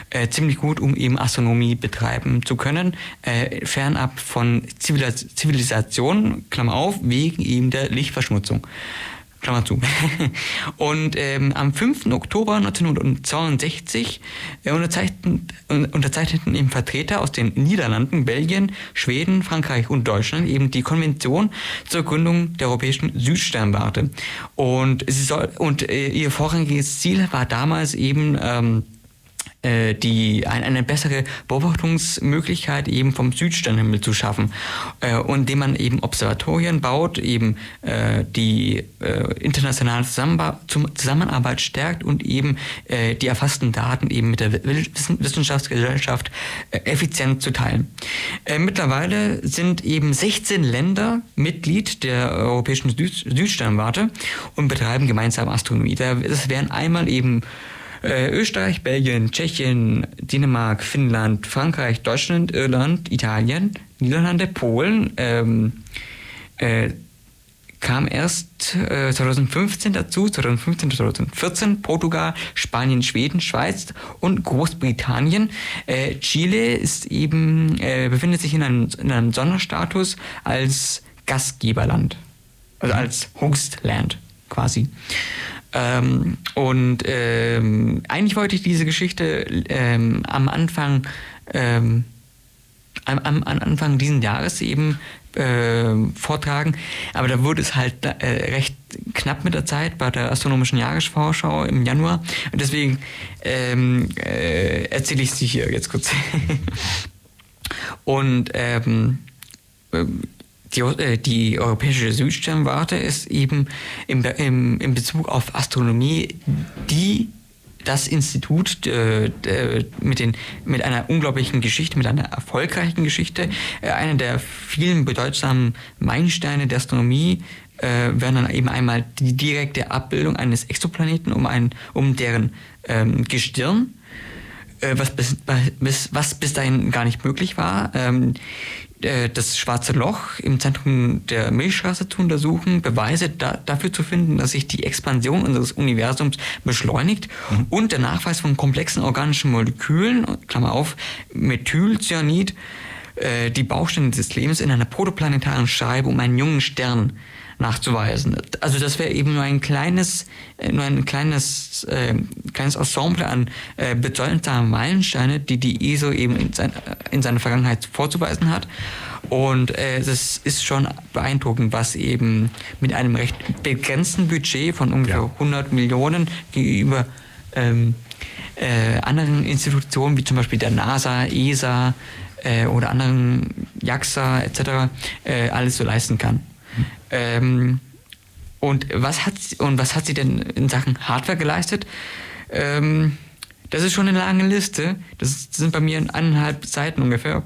äh, ziemlich gut, um eben Astronomie betreiben zu können, äh, fernab von Zivilis Zivilisation, Klammer auf, wegen eben der Lichtverschmutzung. Klammer zu. *laughs* und ähm, am 5. Oktober 1962 äh, unterzeichneten, unterzeichneten eben Vertreter aus den Niederlanden, Belgien, Schweden, Frankreich und Deutschland eben die Konvention zur Gründung der europäischen Südsternwarte. Und, sie soll, und äh, ihr vorrangiges Ziel war damals eben ähm, äh, die ein, eine bessere Beobachtungsmöglichkeit eben vom Südsternhimmel zu schaffen, äh, und indem man eben Observatorien baut, eben äh, die internationale Zusammenarbeit stärkt und eben die erfassten Daten eben mit der Wissenschaftsgesellschaft effizient zu teilen. Mittlerweile sind eben 16 Länder Mitglied der Europäischen Süd Südsternwarte und betreiben gemeinsam Astronomie. Das wären einmal eben äh, Österreich, Belgien, Tschechien, Dänemark, Finnland, Frankreich, Deutschland, Irland, Italien, Niederlande, Polen, ähm, äh, kam erst äh, 2015 dazu, 2015, 2014 Portugal, Spanien, Schweden, Schweiz und Großbritannien. Äh, Chile ist eben, äh, befindet sich in einem, in einem Sonderstatus als Gastgeberland, also als Hostland quasi. Ähm, und ähm, eigentlich wollte ich diese Geschichte ähm, am Anfang, ähm, am, am, Anfang diesen Jahres eben äh, vortragen, aber da wurde es halt äh, recht knapp mit der Zeit bei der astronomischen Jahresvorschau im Januar und deswegen ähm, äh, erzähle ich sie hier jetzt kurz. *laughs* Und ähm, die, äh, die europäische Südsternwarte ist eben im, im, in Bezug auf Astronomie die das Institut äh, mit, den, mit einer unglaublichen Geschichte, mit einer erfolgreichen Geschichte, äh, einer der vielen bedeutsamen Meilensteine der Astronomie, äh, wären dann eben einmal die direkte Abbildung eines Exoplaneten um, ein, um deren ähm, Gestirn, äh, was, bis, bis, was bis dahin gar nicht möglich war. Ähm, äh, das schwarze Loch im Zentrum der Milchstraße zu untersuchen, Beweise da, dafür zu finden, dass sich die Expansion unseres Universums beschleunigt mhm. und der Nachweis von komplexen organischen Molekülen, Klammer auf, Methylcyanid, äh, die Bausteine des Lebens in einer protoplanetaren Scheibe um einen jungen Stern nachzuweisen. Also das wäre eben nur ein kleines, äh, nur ein kleines, äh, kleines Ensemble an äh, bedeutsamen Meilensteine, die die ESO eben in, sein, in seiner Vergangenheit vorzuweisen hat. Und äh, das ist schon beeindruckend, was eben mit einem recht begrenzten Budget von ungefähr ja. 100 Millionen gegenüber ähm, äh, anderen Institutionen wie zum Beispiel der NASA, ESA äh, oder anderen JAXA etc. Äh, alles so leisten kann. Ähm, und, was hat, und was hat sie denn in Sachen Hardware geleistet? Ähm, das ist schon eine lange Liste. Das sind bei mir eineinhalb Seiten ungefähr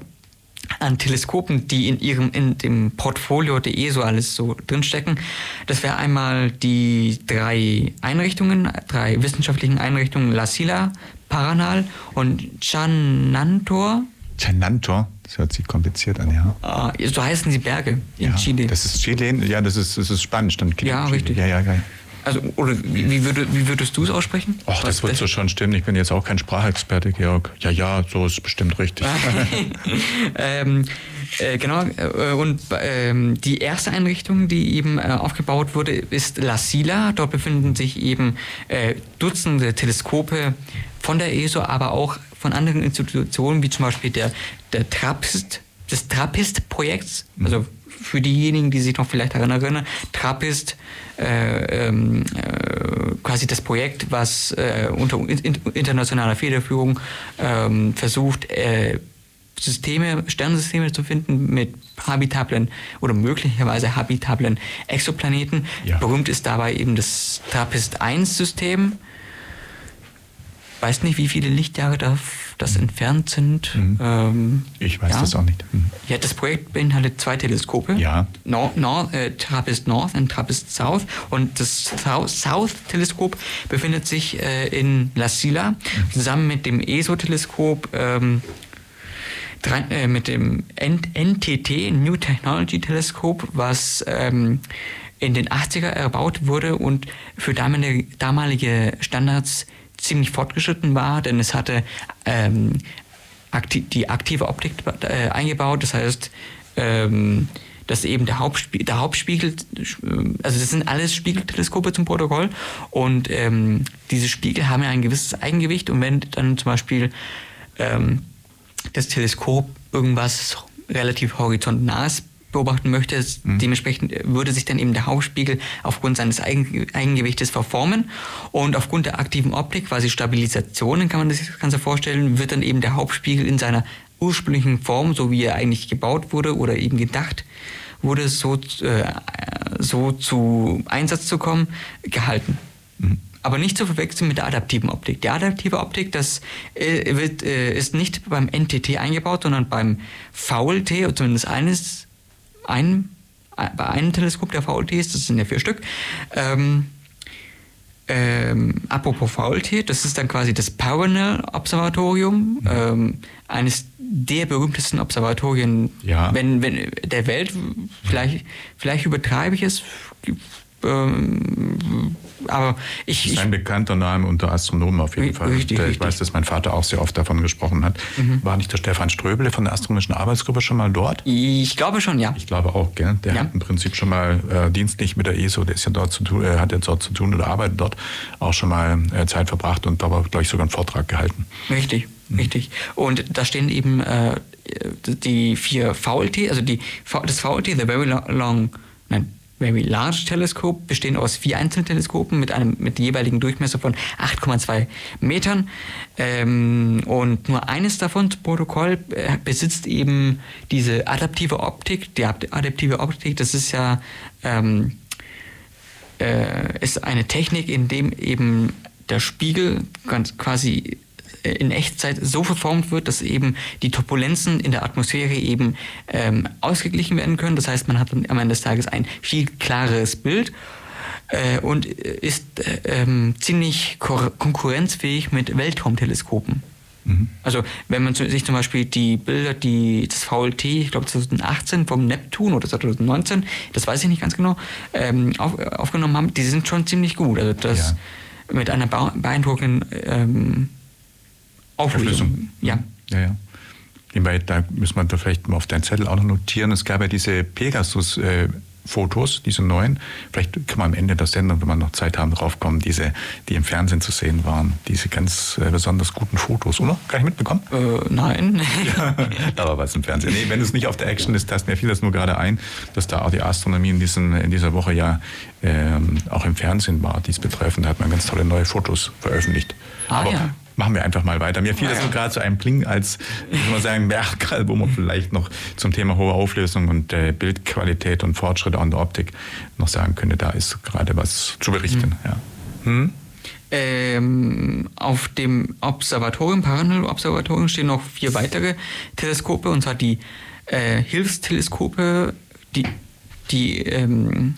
an Teleskopen, die in ihrem in dem Portfolio der ESO alles so drinstecken. Das wäre einmal die drei Einrichtungen, drei wissenschaftlichen Einrichtungen, La Silla, Paranal und Chanantor. Chanantor? Das hört sich kompliziert an, ja. Ah, so heißen die Berge in ja, Chile. Das ist Chile, ja, das ist, das ist Spanisch. Dann ja, Chile. richtig. Ja, ja, ja. Also, oder wie, würde, wie würdest du es aussprechen? Ach, das wird so schon stimmen. Ich bin jetzt auch kein Sprachexperte, Georg. Ja, ja, so ist bestimmt richtig. *laughs* ähm, äh, genau, äh, und ähm, die erste Einrichtung, die eben äh, aufgebaut wurde, ist La Sila. Dort befinden sich eben äh, Dutzende Teleskope von der ESO, aber auch von anderen Institutionen, wie zum Beispiel der, der Trappist, des Trappist-Projekts, also für diejenigen, die sich noch vielleicht daran erinnern, Trappist, äh, ähm, äh, quasi das Projekt, was äh, unter internationaler Federführung ähm, versucht, äh, Systeme, Sternensysteme zu finden mit habitablen oder möglicherweise habitablen Exoplaneten. Ja. Berühmt ist dabei eben das TRAPPIST-1-System, weiß nicht, wie viele Lichtjahre da, das entfernt sind. Mhm. Ähm, ich weiß ja. das auch nicht. Mhm. Ja, das Projekt beinhaltet zwei Teleskope. Ja. Nord, Nord, äh, TRAPPIST North und TRAPPIST South. Und das South-Teleskop befindet sich äh, in La Silla, mhm. zusammen mit dem ESO-Teleskop. Ähm, äh, mit dem NTT, New Technology Teleskop, was ähm, in den 80er erbaut wurde und für damalige, damalige Standards ziemlich fortgeschritten war, denn es hatte ähm, akti die aktive Optik äh, eingebaut. Das heißt, ähm, dass eben der, Hauptspie der Hauptspiegel, also das sind alles Spiegelteleskope zum Protokoll und ähm, diese Spiegel haben ja ein gewisses Eigengewicht und wenn dann zum Beispiel ähm, das Teleskop irgendwas relativ horizontnahes beobachten möchte. Mhm. Dementsprechend würde sich dann eben der Hauptspiegel aufgrund seines Eigen Eigengewichtes verformen und aufgrund der aktiven Optik, quasi Stabilisationen kann man sich das Ganze vorstellen, wird dann eben der Hauptspiegel in seiner ursprünglichen Form, so wie er eigentlich gebaut wurde oder eben gedacht wurde, so, äh, so zu Einsatz zu kommen, gehalten. Mhm aber nicht zu verwechseln mit der adaptiven Optik. Die adaptive Optik, das äh, wird, äh, ist nicht beim NTT eingebaut, sondern beim VLT, zumindest eines ein, bei einem Teleskop der VLTs, das sind ja vier Stück, ähm, ähm, apropos VLT, das ist dann quasi das Paranel Observatorium, mhm. ähm, eines der berühmtesten Observatorien ja. wenn, wenn, der Welt. Vielleicht, vielleicht übertreibe ich es, ähm, aber ich. Das ist ein bekannter Name unter Astronomen auf jeden Fall. Richtig, der, ich weiß, dass mein Vater auch sehr oft davon gesprochen hat. Mhm. War nicht der Stefan Ströbele von der Astronomischen Arbeitsgruppe schon mal dort? Ich glaube schon, ja. Ich glaube auch, gell? Der ja. hat im Prinzip schon mal äh, dienstlich mit der ESO, der ist ja dort zu tun, äh, hat jetzt dort zu tun oder arbeitet dort, auch schon mal äh, Zeit verbracht und da war, glaube ich, sogar einen Vortrag gehalten. Richtig, mhm. richtig. Und da stehen eben äh, die vier VLT, also die, das VLT, The Very Long, nein, Very Large Telescope, bestehend aus vier Einzelteleskopen mit einem mit jeweiligen Durchmesser von 8,2 Metern. Ähm, und nur eines davon, Protokoll, äh, besitzt eben diese adaptive Optik. Die adaptive Optik, das ist ja ähm, äh, ist eine Technik, in dem eben der Spiegel ganz quasi in Echtzeit so verformt wird, dass eben die Turbulenzen in der Atmosphäre eben ähm, ausgeglichen werden können. Das heißt, man hat dann am Ende des Tages ein viel klareres Bild äh, und ist äh, ähm, ziemlich konkurrenzfähig mit Weltraumteleskopen. Mhm. Also wenn man sich zum Beispiel die Bilder, die das VLT, ich glaube 2018 vom Neptun oder 2019, das weiß ich nicht ganz genau, ähm, auf, aufgenommen haben, die sind schon ziemlich gut. Also das ja. mit einer beeindruckenden ähm, Auflösung. Ja. Ja, ja. Da müssen wir da vielleicht mal auf deinen Zettel auch noch notieren. Es gab ja diese Pegasus- äh, Fotos, diese neuen. Vielleicht kann man am Ende der Sendung, wenn wir noch Zeit haben, draufkommen, diese, die im Fernsehen zu sehen waren. Diese ganz äh, besonders guten Fotos, oder? Kann ich mitbekommen? Äh, nein. *laughs* ja, aber was im Fernsehen. Nee, wenn es nicht auf der Action ist, tasten mir fiel das nur gerade ein, dass da auch die Astronomie in, diesem, in dieser Woche ja ähm, auch im Fernsehen war, dies betreffend. Da hat man ganz tolle neue Fotos veröffentlicht. Ah, aber ja machen wir einfach mal weiter. Mir fiel das so gerade zu einem Pling als, ich mal sagen, Merkmal, wo man vielleicht noch zum Thema hohe Auflösung und äh, Bildqualität und Fortschritte an der Optik noch sagen könnte, da ist gerade was zu berichten. Mhm. Ja. Hm? Ähm, auf dem Observatorium, Parallel-Observatorium stehen noch vier weitere Teleskope, und zwar die äh, Hilfsteleskope, die, die, ähm,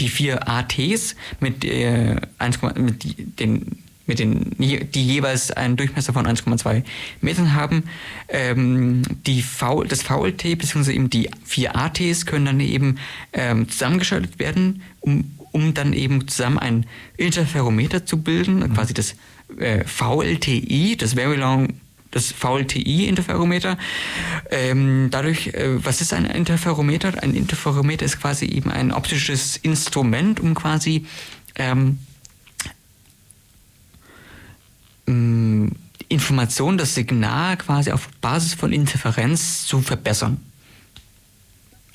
die vier ATs mit, äh, 1, mit den mit den, die jeweils einen Durchmesser von 1,2 Metern haben. Ähm, die v, das VLT bzw. eben die vier ATs können dann eben ähm, zusammengeschaltet werden, um, um dann eben zusammen ein Interferometer zu bilden, mhm. quasi das äh, VLTI, das Very Long das VLTI-Interferometer. Ähm, dadurch, äh, was ist ein Interferometer? Ein Interferometer ist quasi eben ein optisches Instrument, um quasi ähm, mh, Information, das Signal quasi auf Basis von Interferenz zu verbessern.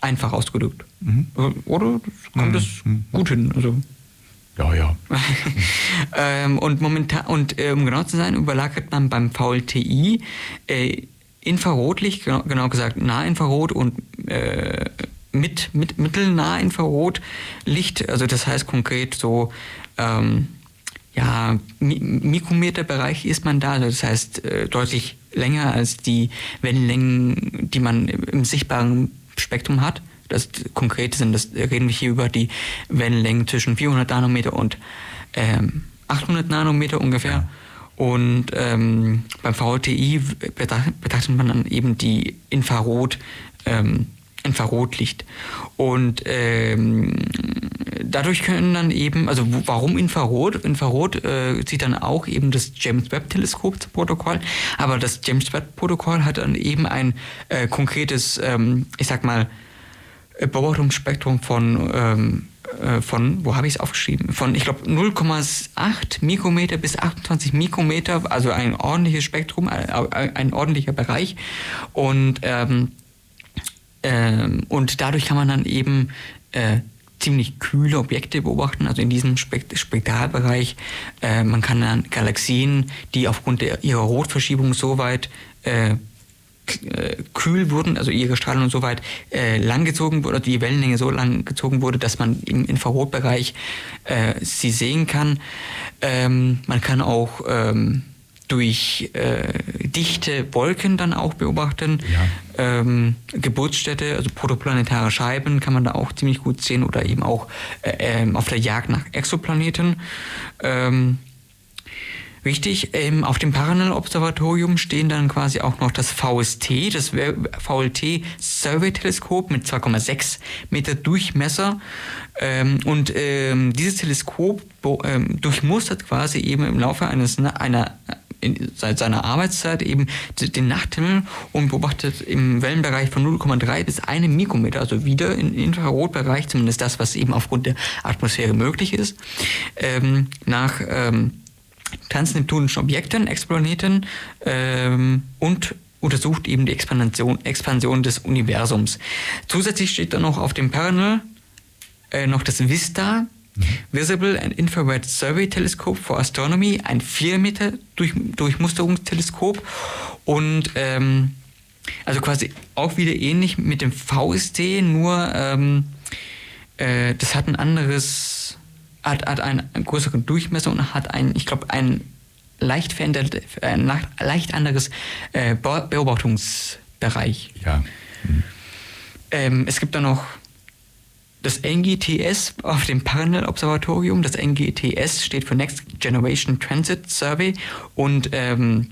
Einfach ausgedrückt. Mhm. Oder kommt mhm. das gut hin? Also, ja, ja. *laughs* ähm, und momentan, und äh, um genau zu sein, überlagert man beim VLTI äh, Infrarotlicht, genau, genau, gesagt Nahinfrarot und äh, mit, mit Mittelnahinfrarotlicht, also das heißt konkret so ähm, ja, Mikrometerbereich ist man da, also das heißt äh, deutlich länger als die Wellenlängen, die man im sichtbaren Spektrum hat. Das konkret sind, das reden wir hier über die Wellenlängen zwischen 400 Nanometer und ähm, 800 Nanometer ungefähr. Ja. Und ähm, beim VTI betrachtet man dann eben die Infrarot, ähm, Infrarotlicht. Und ähm, dadurch können dann eben, also warum Infrarot? Infrarot äh, zieht dann auch eben das James Webb Teleskop Protokoll, aber das James Webb Protokoll hat dann eben ein äh, konkretes, ähm, ich sag mal, äh, Beobachtungsspektrum von ähm, äh, von, wo habe ich es aufgeschrieben? Von, ich glaube, 0,8 Mikrometer bis 28 Mikrometer, also ein ordentliches Spektrum, ein, äh, ein ordentlicher Bereich. Und, ähm, ähm, und dadurch kann man dann eben äh, ziemlich kühle Objekte beobachten, also in diesem Spekt Spektralbereich. Äh, man kann dann Galaxien, die aufgrund der, ihrer Rotverschiebung so weit äh, äh, kühl wurden, also ihre Strahlung so weit äh, langgezogen wurde, die Wellenlänge so lang gezogen wurde, dass man im Infrarotbereich äh, sie sehen kann. Ähm, man kann auch ähm, durch äh, dichte Wolken dann auch beobachten. Ja. Ähm, Geburtsstätte, also protoplanetare Scheiben kann man da auch ziemlich gut sehen oder eben auch äh, äh, auf der Jagd nach Exoplaneten. Ähm, Wichtig, ähm, auf dem Parallel-Observatorium stehen dann quasi auch noch das VST, das VLT Survey Teleskop mit 2,6 Meter Durchmesser. Ähm, und ähm, dieses Teleskop ähm, durchmustert quasi eben im Laufe eines, einer in, seit seiner Arbeitszeit eben den Nachthimmel und beobachtet im Wellenbereich von 0,3 bis 1 Mikrometer, also wieder im Infrarotbereich, zumindest das, was eben aufgrund der Atmosphäre möglich ist, ähm, nach ähm, transneptunischen Objekten, Exoplaneten ähm, und untersucht eben die Expansion, Expansion des Universums. Zusätzlich steht dann noch auf dem Parallel äh, noch das VISTA, Visible and Infrared Survey Telescope for Astronomy, ein 4 Meter durch, Durchmusterungsteleskop und ähm, also quasi auch wieder ähnlich mit dem VST, nur ähm, äh, das hat ein anderes, hat, hat einen größeren Durchmesser und hat ein, ich glaube, ein leicht verändert, ein leicht anderes äh, Beobachtungsbereich. Ja. Mhm. Ähm, es gibt da noch das NGTS auf dem Parallel-Observatorium. Das NGTS steht für Next Generation Transit Survey und ähm,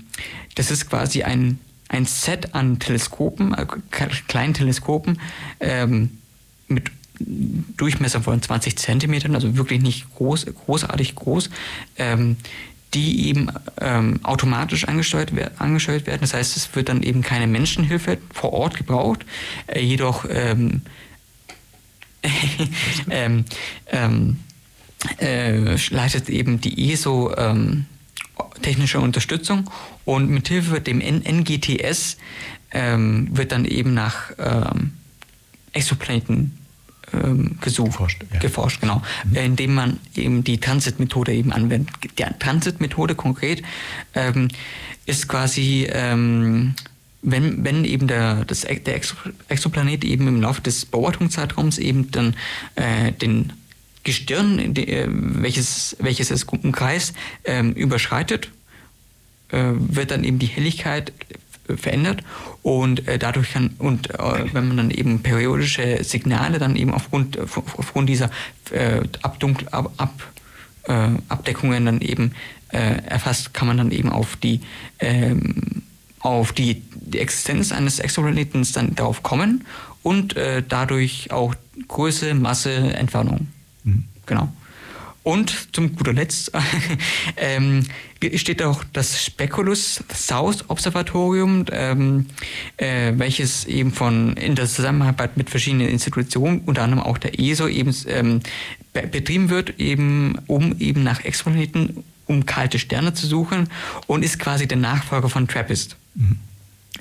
das ist quasi ein, ein Set an Teleskopen, äh, kleinen Teleskopen ähm, mit Durchmesser von 20 Zentimetern, also wirklich nicht groß, großartig groß, ähm, die eben ähm, automatisch angesteuert, angesteuert, werden. Das heißt, es wird dann eben keine Menschenhilfe vor Ort gebraucht, äh, jedoch ähm, *laughs* ähm, ähm, äh, leitet eben die ESO ähm, technische Unterstützung und mithilfe dem NGTS ähm, wird dann eben nach ähm, Exoplaneten ähm, gesucht, geforscht, ja. geforscht genau, mhm. indem man eben die Transitmethode eben anwendet. Die Transitmethode konkret ist quasi wenn, wenn eben der, das, der Exoplanet eben im Laufe des Beobachtungszeitraums eben dann äh, den Gestirn, de, äh, welches, welches es umkreist, ähm, überschreitet, äh, wird dann eben die Helligkeit verändert und äh, dadurch kann und äh, wenn man dann eben periodische Signale dann eben aufgrund aufgrund dieser äh, Abdunkel, ab, ab, äh, Abdeckungen dann eben äh, erfasst, kann man dann eben auf die ähm, auf die, die Existenz eines Exoplanetens dann darauf kommen und äh, dadurch auch Größe, Masse, Entfernung. Mhm. Genau. Und zum guter Letzt *laughs* ähm, steht auch das Speculus South Observatorium, ähm, äh, welches eben von in der Zusammenarbeit mit verschiedenen Institutionen, unter anderem auch der ESO, eben ähm, betrieben wird, eben um eben nach Exoplaneten, um kalte Sterne zu suchen und ist quasi der Nachfolger von TRAPPIST. Mhm.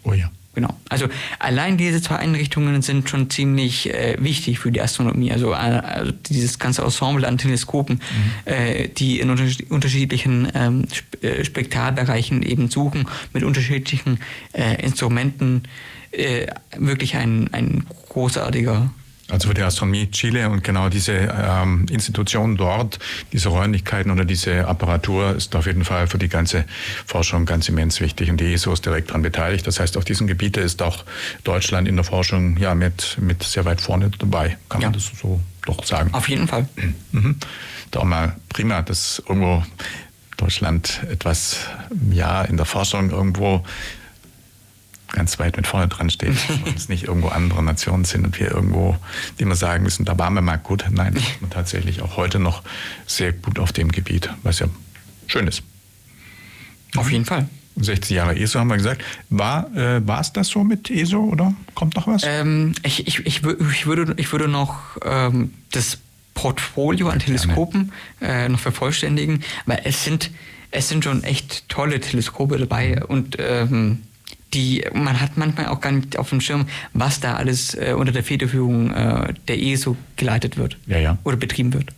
Oh ja. Genau. Also allein diese zwei Einrichtungen sind schon ziemlich äh, wichtig für die Astronomie. Also, äh, also, dieses ganze Ensemble an Teleskopen, mhm. äh, die in unterschiedlichen ähm, äh, Spektralbereichen eben suchen, mit unterschiedlichen äh, Instrumenten, äh, wirklich ein, ein großartiger also für die Astronomie Chile und genau diese ähm, Institution dort, diese Räumlichkeiten oder diese Apparatur ist auf jeden Fall für die ganze Forschung ganz immens wichtig und die ESO ist direkt daran beteiligt. Das heißt, auf diesem Gebiet ist auch Deutschland in der Forschung ja mit, mit sehr weit vorne dabei, kann ja. man das so doch sagen. Auf jeden Fall. Mhm. Doch mal prima, dass irgendwo Deutschland etwas ja in der Forschung irgendwo ganz weit mit vorne dran steht *laughs* und es nicht irgendwo andere Nationen sind und wir irgendwo, die wir sagen müssen, da waren wir mal gut. Nein, wir tatsächlich auch heute noch sehr gut auf dem Gebiet, was ja schön ist. Auf jeden Fall. 60 Jahre ESO haben wir gesagt. War äh, es das so mit ESO oder kommt noch was? Ähm, ich, ich, ich, ich, würde, ich würde noch ähm, das Portfolio an Teleskopen äh, noch vervollständigen, weil es sind, es sind schon echt tolle Teleskope dabei und ähm, die man hat manchmal auch gar nicht auf dem Schirm, was da alles äh, unter der Federführung äh, der ESO geleitet wird ja, ja. oder betrieben wird.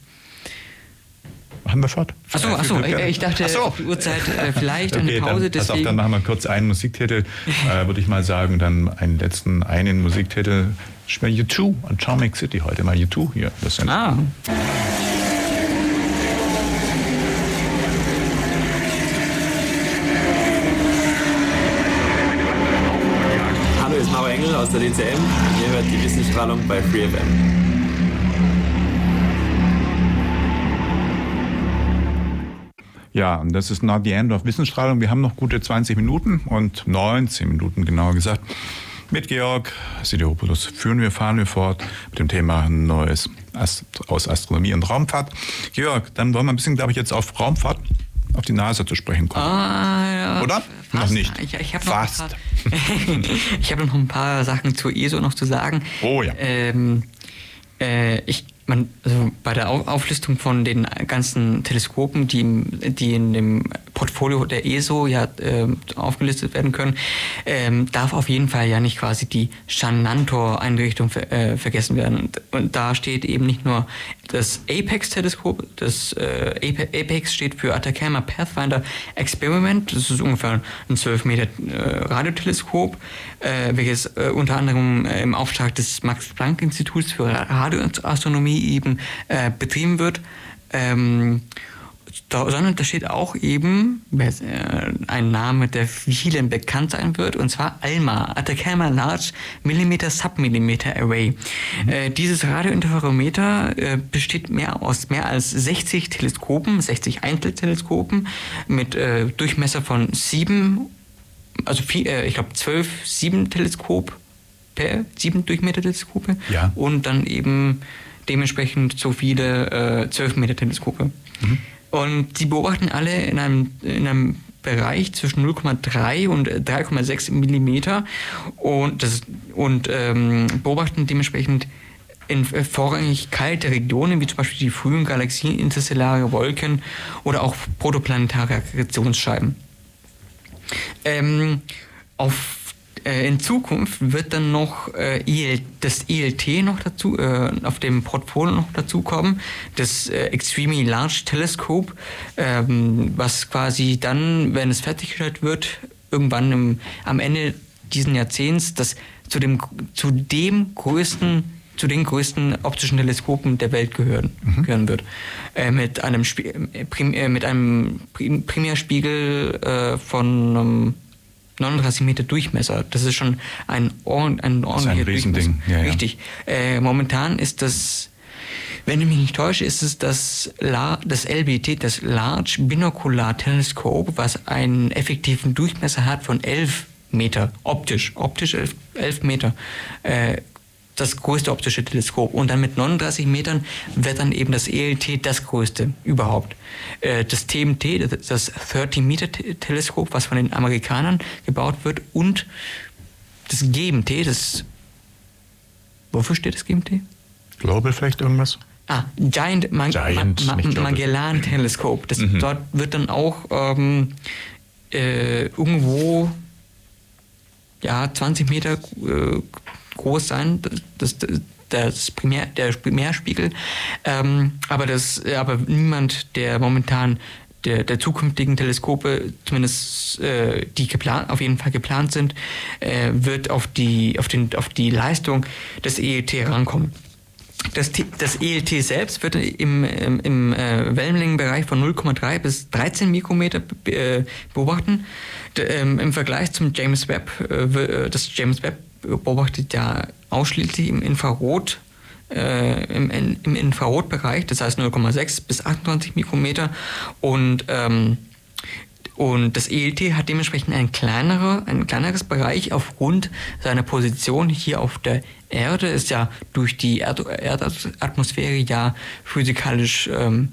Machen wir fort. Achso, achso, ich dachte, so. auf die Uhrzeit äh, vielleicht okay, eine Pause. Dann, deswegen. dann machen wir kurz einen Musiktitel, *laughs* äh, würde ich mal sagen, dann einen letzten, einen Musiktitel. Spielen U2 Atomic City heute mal U2 hier. Das sind ah. Der DCM. Ihr hört die Wissensstrahlung bei FreeFM. Ja, und das ist not the end of Wissensstrahlung. Wir haben noch gute 20 Minuten und 19 Minuten genauer gesagt. Mit Georg Sidiopoulos führen wir, fahren wir fort mit dem Thema Neues aus Astronomie und Raumfahrt. Georg, dann wollen wir ein bisschen, glaube ich, jetzt auf Raumfahrt auf die Nase zu sprechen kommen. Ah, ja, Oder? Fast. Noch nicht. Ich, ich habe noch, *laughs* hab noch ein paar Sachen zur ESO noch zu sagen. Oh ja. Ähm, äh, ich, man, also bei der Auflistung von den ganzen Teleskopen, die, die in dem Portfolio der ESO ja äh, aufgelistet werden können, ähm, darf auf jeden Fall ja nicht quasi die Shanantor-Einrichtung ver äh, vergessen werden. Und, und, da steht eben nicht nur das Apex-Teleskop, das äh, Apex steht für Atacama Pathfinder Experiment, das ist ungefähr ein 12 Meter äh, Radioteleskop, äh, welches äh, unter anderem im Auftrag des Max-Planck-Instituts für Radioastronomie eben betrieben wird. Ähm, sondern da steht auch eben äh, ein Name, der vielen bekannt sein wird, und zwar ALMA, Atacama Large Millimeter Submillimeter Array. Mhm. Äh, dieses Radiointerferometer äh, besteht mehr aus mehr als 60 Teleskopen, 60 Einzelteleskopen mit äh, Durchmesser von sieben, also vier, äh, ich glaube zwölf, sieben Teleskop per sieben Durchmeter-Teleskope ja. und dann eben dementsprechend so viele äh, 12 Meter Teleskope. Mhm. Und sie beobachten alle in einem, in einem Bereich zwischen 0,3 und 3,6 Millimeter und, das, und ähm, beobachten dementsprechend in vorrangig kalte Regionen, wie zum Beispiel die frühen Galaxien, interstellare Wolken oder auch protoplanetare Akkretionsscheiben. Ähm, auf äh, in Zukunft wird dann noch äh, EL, das ELT noch dazu, äh, auf dem Portfolio noch dazu kommen, das äh, Extremely Large Telescope, ähm, was quasi dann, wenn es fertiggestellt wird, irgendwann im, am Ende diesen Jahrzehnts, das zu dem, zu dem größten zu den größten optischen Teleskopen der Welt gehören, mhm. gehören wird. Äh, mit einem, Spie äh, prim äh, mit einem Primärspiegel äh, von ähm, 39 Meter Durchmesser. Das ist schon ein, ein, ein ordentlicher ein Riesending. Ja, ja. Richtig. Äh, momentan ist das, wenn ich mich nicht täusche, ist es das, La das LBT, das Large Binocular Telescope, was einen effektiven Durchmesser hat von 11 Meter, optisch, optisch 11, 11 Meter. Äh, das größte optische Teleskop. Und dann mit 39 Metern wird dann eben das ELT das größte überhaupt. Äh, das TMT, das 30-Meter-Teleskop, was von den Amerikanern gebaut wird, und das GMT, das. Wofür steht das GMT? Global vielleicht irgendwas? Ah, Giant, Man Giant Ma Ma Magellan Teleskop. Das, mhm. Dort wird dann auch ähm, äh, irgendwo ja, 20 Meter äh, groß sein, das, das, das Primär, der Primärspiegel. Ähm, aber, das, aber niemand, der momentan der, der zukünftigen Teleskope, zumindest äh, die geplant, auf jeden Fall geplant sind, äh, wird auf die, auf, den, auf die Leistung des EET rankommen. Das, das ELT selbst wird im, im, im äh, Wellenlängenbereich von 0,3 bis 13 Mikrometer äh, beobachten. D ähm, Im Vergleich zum James Webb, äh, äh das James Webb beobachtet ja ausschließlich im Infrarot, äh, im, im Infrarotbereich, das heißt 0,6 bis 28 Mikrometer und ähm, und das ELT hat dementsprechend ein, kleinere, ein kleineres Bereich aufgrund seiner Position hier auf der Erde. Ist ja durch die Erd Erdatmosphäre ja physikalisch ähm,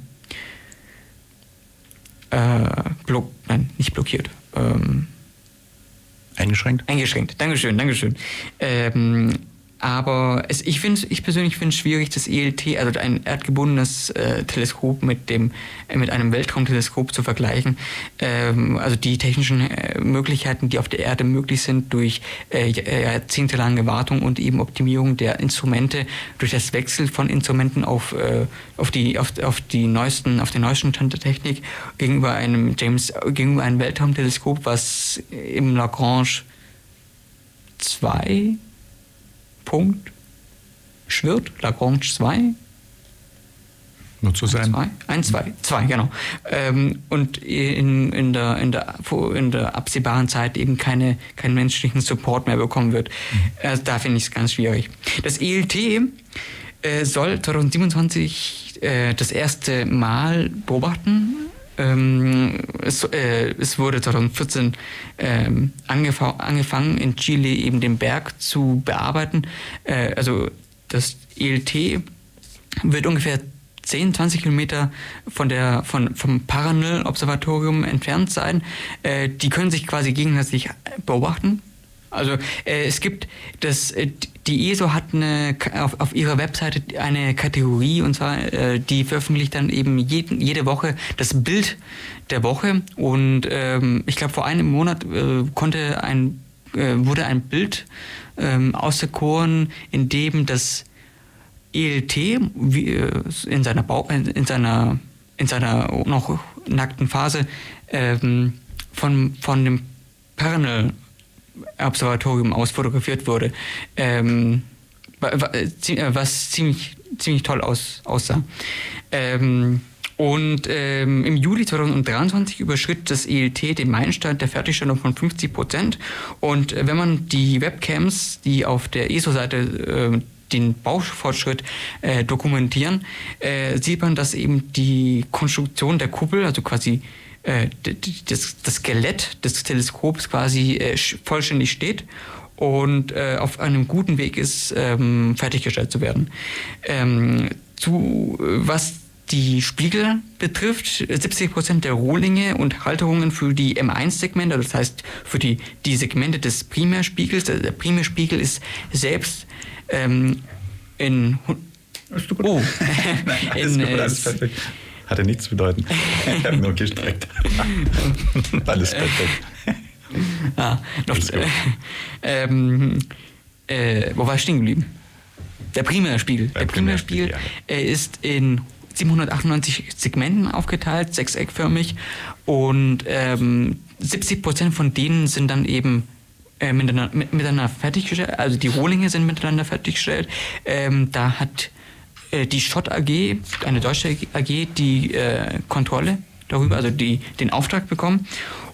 äh, block, nein, nicht blockiert. Ähm, Eingeschränkt? Eingeschränkt. Dankeschön, Dankeschön. Ähm, aber es, ich, ich persönlich finde es schwierig, das ELT, also ein erdgebundenes äh, Teleskop mit, dem, äh, mit einem Weltraumteleskop zu vergleichen. Ähm, also die technischen äh, Möglichkeiten, die auf der Erde möglich sind durch äh, jahrzehntelange Wartung und eben Optimierung der Instrumente, durch das Wechsel von Instrumenten auf, äh, auf, die, auf, auf, die neuesten, auf den neuesten Stand der Technik gegenüber einem James, gegenüber einem Weltraumteleskop, was im Lagrange 2 Punkt schwirrt, Lagrange 2. Nur zu sein. 1, 2, 2, genau. Ähm, und in, in, der, in, der, in der absehbaren Zeit eben keine, keinen menschlichen Support mehr bekommen wird. Mhm. Also da finde ich es ganz schwierig. Das ELT äh, soll 2027 äh, das erste Mal beobachten ähm, es, äh, es, wurde 2014 ähm, angefangen, in Chile eben den Berg zu bearbeiten. Äh, also das ELT wird ungefähr 10, 20 Kilometer von der, von, vom Paranel-Observatorium entfernt sein. Äh, die können sich quasi gegenseitig beobachten. Also äh, es gibt das, äh, die ESO hat eine, auf, auf ihrer Webseite eine Kategorie und zwar, äh, die veröffentlicht dann eben jeden, jede Woche das Bild der Woche. Und ähm, ich glaube vor einem Monat äh, konnte ein, äh, wurde ein Bild ähm, auserkoren, in dem das ELT wie, äh, in seiner Bau, in seiner in seiner noch nackten Phase ähm, von, von dem Pernal Observatorium aus fotografiert wurde, ähm, was ziemlich, ziemlich toll aus, aussah. Ähm, und ähm, im Juli 2023 überschritt das ELT den Meilenstein der Fertigstellung von 50 Prozent. Und äh, wenn man die Webcams, die auf der ESO-Seite äh, den Baufortschritt äh, dokumentieren, äh, sieht man, dass eben die Konstruktion der Kuppel, also quasi äh, das, das, Skelett des Teleskops quasi äh, vollständig steht und äh, auf einem guten Weg ist, ähm, fertiggestellt zu werden. Ähm, zu, was die Spiegel betrifft, 70 Prozent der Rohlinge und Halterungen für die M1-Segmente, das heißt für die, die Segmente des Primärspiegels. Der Primärspiegel ist selbst ähm, in. Oh, *laughs* Nein, *laughs* alles in, gut. Hatte nichts zu bedeuten. Ich habe nur gestreckt. *laughs* alles perfekt. Ah, noch, äh, *laughs* ähm, äh, wo war ich stehen geblieben? Der Primärspiegel. Der, der Primärspiegel ja. äh, ist in 798 Segmenten aufgeteilt, sechseckförmig und ähm, 70 Prozent von denen sind dann eben äh, miteinander, mit, miteinander fertiggestellt, also die Rohlinge sind miteinander fertiggestellt. Ähm, da hat äh, die Schott AG, eine deutsche AG, die äh, Kontrolle darüber, also die, den Auftrag bekommen.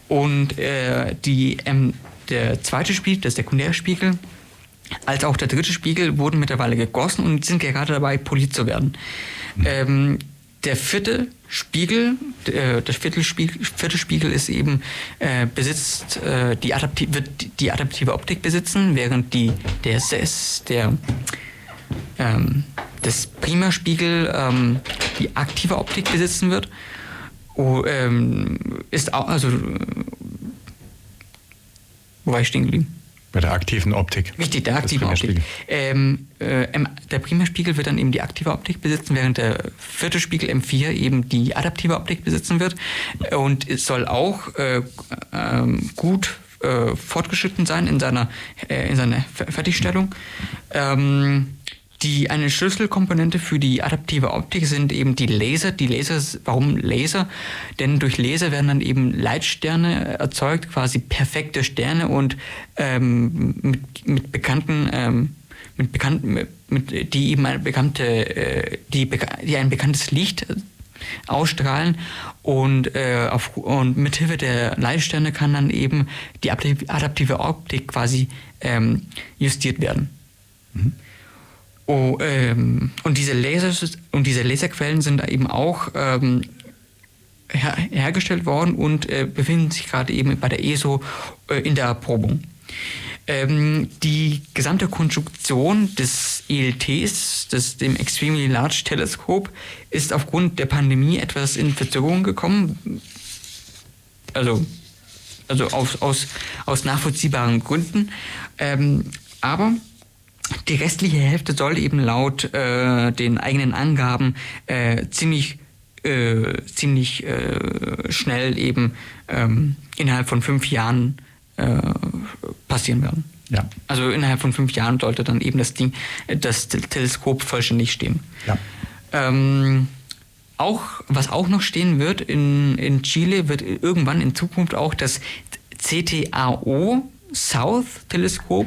Und äh, die, ähm, der zweite Spiegel, der Sekundärspiegel, als auch der dritte Spiegel wurden mittlerweile gegossen und sind gerade dabei, poliert zu werden. Ähm, der vierte Spiegel, äh, der vierte Spiegel, vierte Spiegel ist eben äh, besitzt äh, die adaptive, wird die adaptive Optik besitzen, während die der SES, der ähm, das Primaspiegel ähm, die aktive Optik besitzen wird. Oh, ähm, ist auch, also wo war ich stehen geblieben? Bei der aktiven Optik. Richtig, der aktive Optik. Ähm, äh, der Primärspiegel wird dann eben die aktive Optik besitzen, während der vierte Spiegel M4 eben die adaptive Optik besitzen wird. Und es soll auch äh, äh, gut fortgeschritten sein in seiner, äh, in seiner Fertigstellung. Ähm, die, eine Schlüsselkomponente für die adaptive Optik sind eben die Laser. Die Laser, warum Laser? Denn durch Laser werden dann eben Leitsterne erzeugt, quasi perfekte Sterne und ähm, mit, mit bekannten, ähm, mit bekannten, mit, die eben eine bekannte, äh, die, die ein bekanntes Licht ausstrahlen und, äh, auf, und mithilfe der Leitsterne kann dann eben die adaptive Optik quasi ähm, justiert werden. Mhm. Oh, ähm, und diese Laser und diese Laserquellen sind eben auch ähm, her hergestellt worden und äh, befinden sich gerade eben bei der ESO äh, in der Erprobung. Ähm, die gesamte Konstruktion des ELTs, des, dem Extremely Large Telescope, ist aufgrund der Pandemie etwas in Verzögerung gekommen. Also, also aus, aus, aus nachvollziehbaren Gründen. Ähm, aber die restliche Hälfte soll eben laut äh, den eigenen Angaben äh, ziemlich, äh, ziemlich äh, schnell eben ähm, innerhalb von fünf Jahren äh, passieren werden. Ja. Also innerhalb von fünf Jahren sollte dann eben das Ding, das Teleskop vollständig stehen. Ja. Ähm, auch, was auch noch stehen wird in, in Chile, wird irgendwann in Zukunft auch das CTAO South Teleskop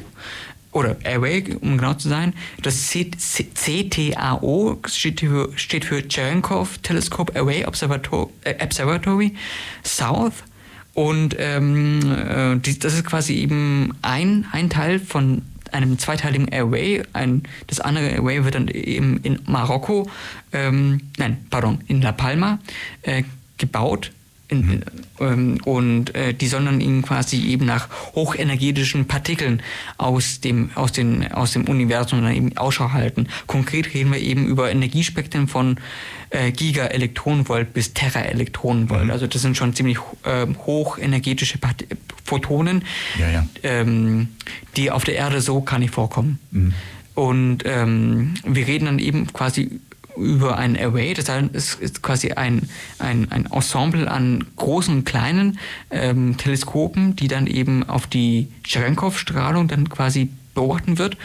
oder Array, um genau zu sein. Das CTAO steht für, steht für Cherenkov Telescope Observatory, äh, Observatory South. Und ähm, äh, das ist quasi eben ein, ein Teil von einem zweiteiligen Array. Ein, das andere Array wird dann eben in Marokko, ähm, nein, pardon, in La Palma äh, gebaut In, mhm. ähm, und äh, die sollen dann eben quasi eben nach hochenergetischen Partikeln aus dem, aus, den, aus dem Universum dann eben Ausschau halten. Konkret reden wir eben über Energiespektren von äh, Giga-Elektronenvolt bis Tera-Elektronenvolt. Mhm. Also das sind schon ziemlich äh, hochenergetische Part Photonen, ja, ja. Ähm, die auf der Erde so gar nicht vorkommen. Mhm. Und ähm, wir reden dann eben quasi über ein Array, das heißt, ist quasi ein, ein, ein Ensemble an großen und kleinen ähm, Teleskopen, die dann eben auf die Cherenkov-Strahlung dann quasi beobachten wird.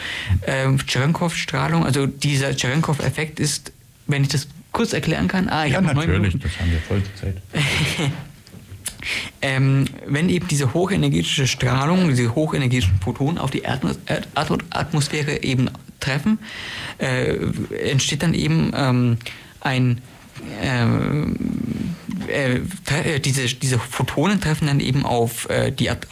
Ähm, Cherenkov-Strahlung, also dieser Cherenkov-Effekt ist, wenn ich das kurz erklären kann. Ah, ich ja, natürlich, das haben wir voll Zeit. *laughs* ähm, wenn eben diese hochenergetische Strahlung, diese hochenergetischen Photonen auf die Erdatmosphäre eben treffen, äh, entsteht dann eben ähm, ein ähm, äh, äh, diese, diese Photonen treffen dann eben auf, äh, die At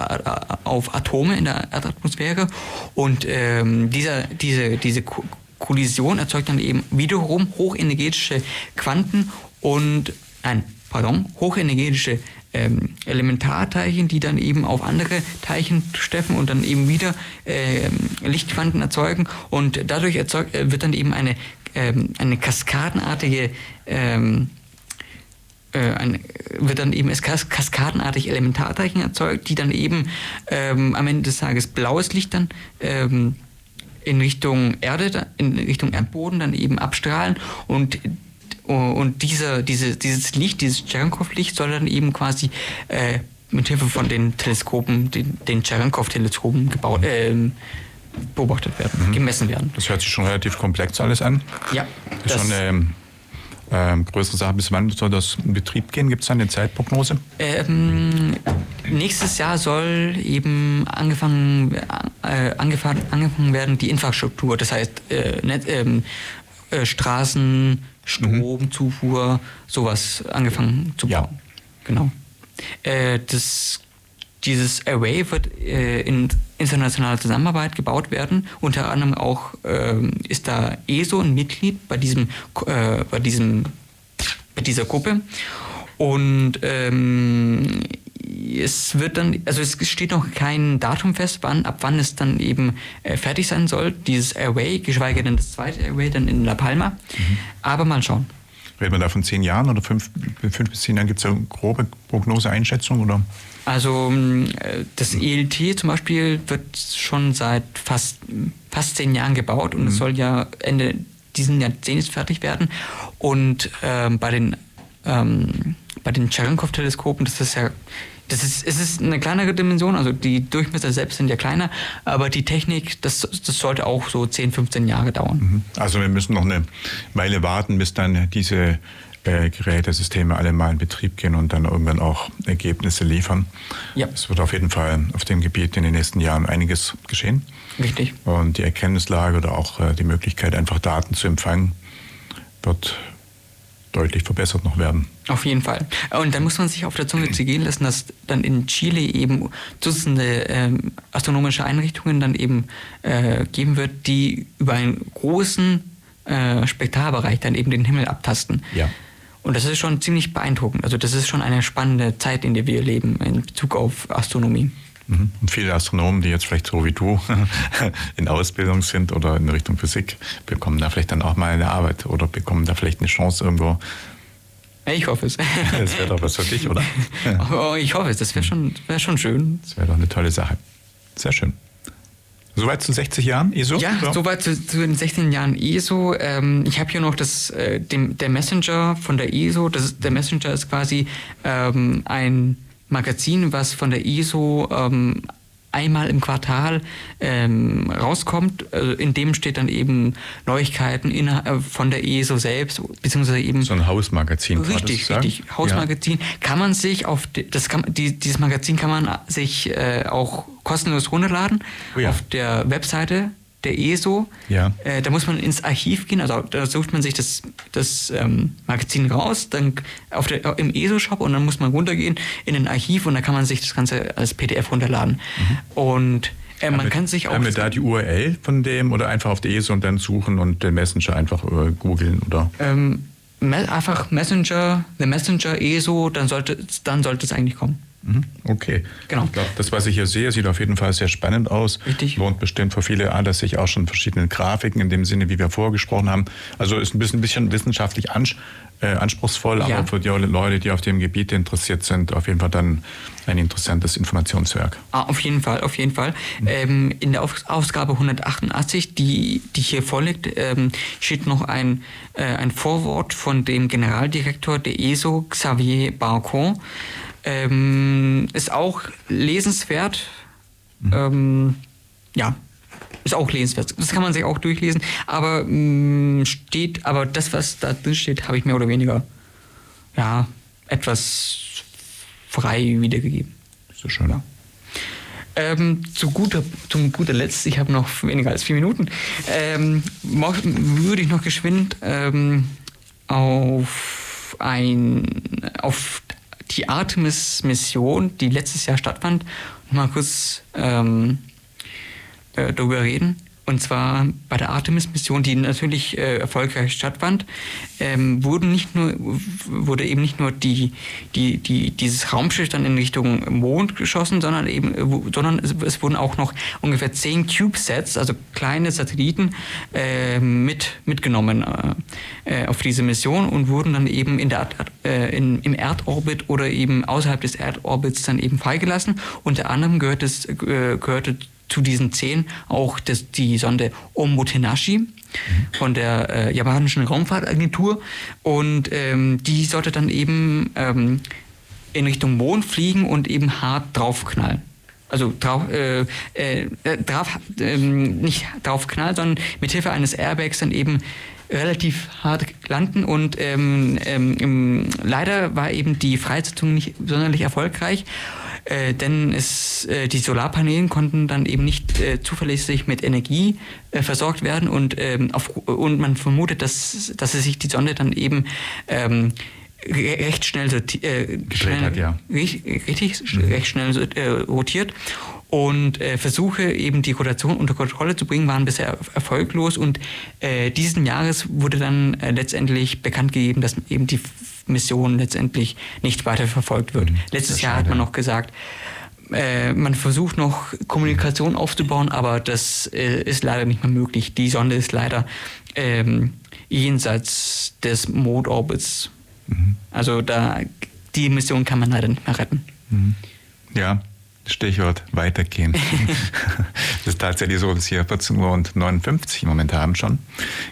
auf Atome in der Erdatmosphäre und ähm, dieser, diese, diese Kollision erzeugt dann eben wiederum hochenergetische Quanten und, nein, pardon, hochenergetische ähm, Elementarteilchen, die dann eben auf andere Teilchen treffen und dann eben wieder ähm, Lichtquanten erzeugen. Und dadurch erzeugt, äh, wird dann eben eine, ähm, eine kaskadenartige ähm, äh, ein, wird dann eben kas kaskadenartig Elementarteilchen erzeugt, die dann eben ähm, am Ende des Tages blaues Licht dann ähm, in Richtung Erde, in Richtung Erdboden dann eben abstrahlen. Und und dieser, diese, dieses Licht, dieses Cherenkov-Licht soll dann eben quasi äh, mit Hilfe von den Teleskopen, den, den Cherenkov-Teleskopen gebaut, äh, beobachtet werden, mhm. gemessen werden. Das hört sich schon relativ komplex alles an. Ja. Das ist schon eine ähm, größere Sache. Bis wann soll das in Betrieb gehen? Gibt es da eine Zeitprognose? Ähm, nächstes Jahr soll eben angefangen, äh, angefangen, angefangen werden, die Infrastruktur, das heißt äh, Net, ähm, äh, Straßen, Stromzufuhr, sowas angefangen zu bauen. Ja. Genau. Äh, das, dieses Array wird äh, in internationaler Zusammenarbeit gebaut werden. Unter anderem auch äh, ist da ESO ein Mitglied bei diesem, äh, bei diesem, bei dieser Gruppe. Und ähm, es wird dann, also es steht noch kein Datum fest, wann, ab wann es dann eben äh, fertig sein soll, dieses Airway, geschweige denn das zweite Airway dann in La Palma. Mhm. Aber mal schauen. Reden wir da von zehn Jahren oder fünf, fünf bis zehn Jahren? Gibt es eine grobe Prognose, Einschätzung? Oder? Also äh, das ELT zum Beispiel wird schon seit fast, fast zehn Jahren gebaut und mhm. es soll ja Ende diesen Jahrzehnts fertig werden. Und ähm, bei den ähm, bei den Cherenkov-Teleskopen, das ist ja das ist, es ist eine kleinere Dimension, also die Durchmesser selbst sind ja kleiner, aber die Technik, das, das sollte auch so 10, 15 Jahre dauern. Mhm. Also wir müssen noch eine Weile warten, bis dann diese äh, Gerätesysteme alle mal in Betrieb gehen und dann irgendwann auch Ergebnisse liefern. Ja. Es wird auf jeden Fall auf dem Gebiet in den nächsten Jahren einiges geschehen. Richtig. Und die Erkenntnislage oder auch äh, die Möglichkeit, einfach Daten zu empfangen, wird deutlich verbessert noch werden. Auf jeden Fall. Und dann muss man sich auf der Zunge zergehen lassen, dass dann in Chile eben Dutzende ähm, astronomische Einrichtungen dann eben äh, geben wird, die über einen großen äh, Spektralbereich dann eben den Himmel abtasten. Ja. Und das ist schon ziemlich beeindruckend. Also das ist schon eine spannende Zeit, in der wir leben in Bezug auf Astronomie. Und viele Astronomen, die jetzt vielleicht so wie du *laughs* in Ausbildung sind oder in Richtung Physik, bekommen da vielleicht dann auch mal eine Arbeit oder bekommen da vielleicht eine Chance irgendwo. Ich hoffe es. *laughs* Das wäre doch was für dich, oder? *laughs* Oh, ich hoffe es, das wäre schon, wär schon schön. Das wäre doch eine tolle Sache. Sehr schön. Soweit zu 60 Jahren ESO? Ja, so. soweit zu, zu, den 16 Jahren ESO. Ähm, ich habe hier noch das, äh, dem, der Messenger von der ESO. Das ist, der Messenger ist quasi ähm, ein Magazin, was von der ISO ähm, einmal im Quartal ähm, rauskommt. Also in dem steht dann eben Neuigkeiten in, äh, von der ESO selbst, beziehungsweise eben. So ein Hausmagazin. Richtig, richtig. Hausmagazin. Ja. Kann man sich auf das kann, die, dieses Magazin kann man sich äh, auch kostenlos runterladen oh ja. auf der Webseite der ESO. Ja. Äh, da muss man ins Archiv gehen, also da sucht man sich das, das ähm, Magazin raus, dann auf der, im ESO-Shop und dann muss man runtergehen in ein Archiv und da kann man sich das Ganze als PDF runterladen. Mhm. Und äh, man wir, kann sich auch. Haben wir da die URL von dem oder einfach auf der ESO und dann suchen und den Messenger einfach äh, googeln oder? Ähm, Me einfach Messenger, The Messenger, ESO, dann sollte, dann sollte es eigentlich kommen. Mhm, Okay. Genau. Ich glaube, das, was ich hier sehe, sieht auf jeden Fall sehr spannend aus. Richtig. Lohnt bestimmt für viele an, dass sich auch schon verschiedene Grafiken in dem Sinne, wie wir vorgesprochen haben. Also ist ein bisschen, bisschen wissenschaftlich ans, äh, anspruchsvoll, Ja. aber für die Leute, die auf dem Gebiet interessiert sind, auf jeden Fall dann ein interessantes Informationswerk. Ah, auf jeden Fall, auf jeden Fall. Ähm, in der Ausgabe 188, die, die hier vorliegt, ähm, steht noch ein, äh, ein Vorwort von dem Generaldirektor der ESO, Xavier Barcon. Ähm, ist auch lesenswert. Ähm, ja, ist auch lesenswert. Das kann man sich auch durchlesen. Aber mh, steht, aber das, was da drin steht, habe ich mehr oder weniger ja, etwas frei wiedergegeben. So schön. Ja. Ähm, zu guter, zum guter Letzt, ich habe noch weniger als vier Minuten, ähm, würde ich noch geschwind ähm, auf, ein, auf die Artemis-Mission, die letztes Jahr stattfand, mal kurz ähm, äh, darüber reden. Und zwar bei der Artemis-Mission, die natürlich äh, erfolgreich stattfand, ähm, wurden nicht nur, wurde eben nicht nur die, die, die, dieses Raumschiff dann in Richtung Mond geschossen, sondern eben, äh, sondern es, es wurden auch noch ungefähr zehn CubeSats, also kleine Satelliten, äh, mit, mitgenommen äh, äh, auf diese Mission und wurden dann eben in der, Erd- äh, in, im Erdorbit oder eben außerhalb des Erdorbits dann eben freigelassen. Unter anderem gehört es, gehörte zu diesen zehn auch das, die Sonde Omotenashi von der äh, japanischen Raumfahrtagentur und ähm, die sollte dann eben ähm, in Richtung Mond fliegen und eben hart draufknallen. Also drauf, äh, äh, äh, drauf, ähm, nicht draufknallen, sondern mit Hilfe eines Airbags dann eben relativ hart landen und ähm, ähm, leider war eben die Freisetzung nicht sonderlich erfolgreich, äh, denn es, äh, die Solarpanelen konnten dann eben nicht äh, zuverlässig mit Energie äh, versorgt werden und, ähm, auf, und man vermutet, dass, dass sich die Sonde dann eben ähm, re- recht schnell, sorti- äh, schnell hat, ja. richtig, richtig recht schnell so, äh, rotiert. Und äh, Versuche, eben die Rotation unter Kontrolle zu bringen, waren bisher er- erfolglos. Und äh, diesen Jahres wurde dann äh, letztendlich bekannt gegeben, dass eben die Mission letztendlich nicht weiter verfolgt wird. Letztes Jahr hat man noch gesagt, äh, man versucht noch Kommunikation aufzubauen, aber das äh, ist leider nicht mehr möglich. Die Sonde ist leider ähm, jenseits des Mondorbits. Also da die Mission kann man leider nicht mehr retten. Ja, Stichwort weitergehen. *laughs* Es ist tatsächlich so, dass wir 14 Uhr und 59 im Moment haben schon.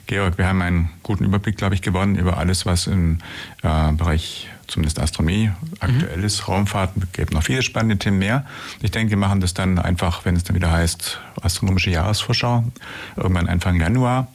Georg, wir haben einen guten Überblick, glaube ich, gewonnen über alles, was im äh, Bereich zumindest Astronomie aktuell ist, Raumfahrt. Es gibt noch viele spannende Themen mehr. Ich denke, wir machen das dann einfach, wenn es dann wieder heißt, astronomische Jahresvorschau, irgendwann Anfang Januar.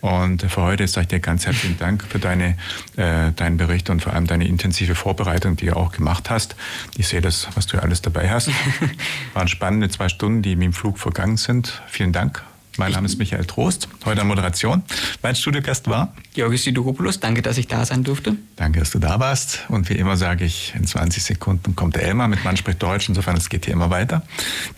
Und für heute sage ich dir ganz herzlichen Dank für deine, äh, deinen Bericht und vor allem deine intensive Vorbereitung, die du auch gemacht hast. Ich sehe das, was du alles dabei hast. *laughs* Waren spannende zwei Stunden, die wie im Flug vergangen sind. Vielen Dank. Mein Name ist Michael Trost, heute an Moderation. Mein Studiogast war Georgis Sidoropoulos, danke, dass ich da sein durfte. Danke, dass du da warst. Und wie immer sage ich, in 20 Sekunden kommt der Elmar mit Man spricht Deutsch. Insofern, es geht hier immer weiter.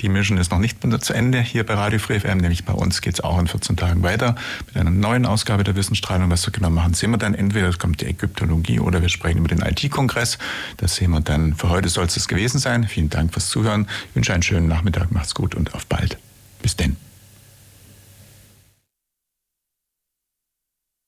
Die Mission ist noch nicht zu Ende hier bei Radio Free FM, nämlich bei uns geht es auch in 14 Tagen weiter mit einer neuen Ausgabe der Wissensstrahlung. Was wir genau machen, sehen wir dann. Entweder kommt die Ägyptologie oder wir sprechen über den IT-Kongress. Das sehen wir dann. Für heute soll es das gewesen sein. Vielen Dank fürs Zuhören. Ich wünsche einen schönen Nachmittag. Macht's gut und auf bald. Bis denn.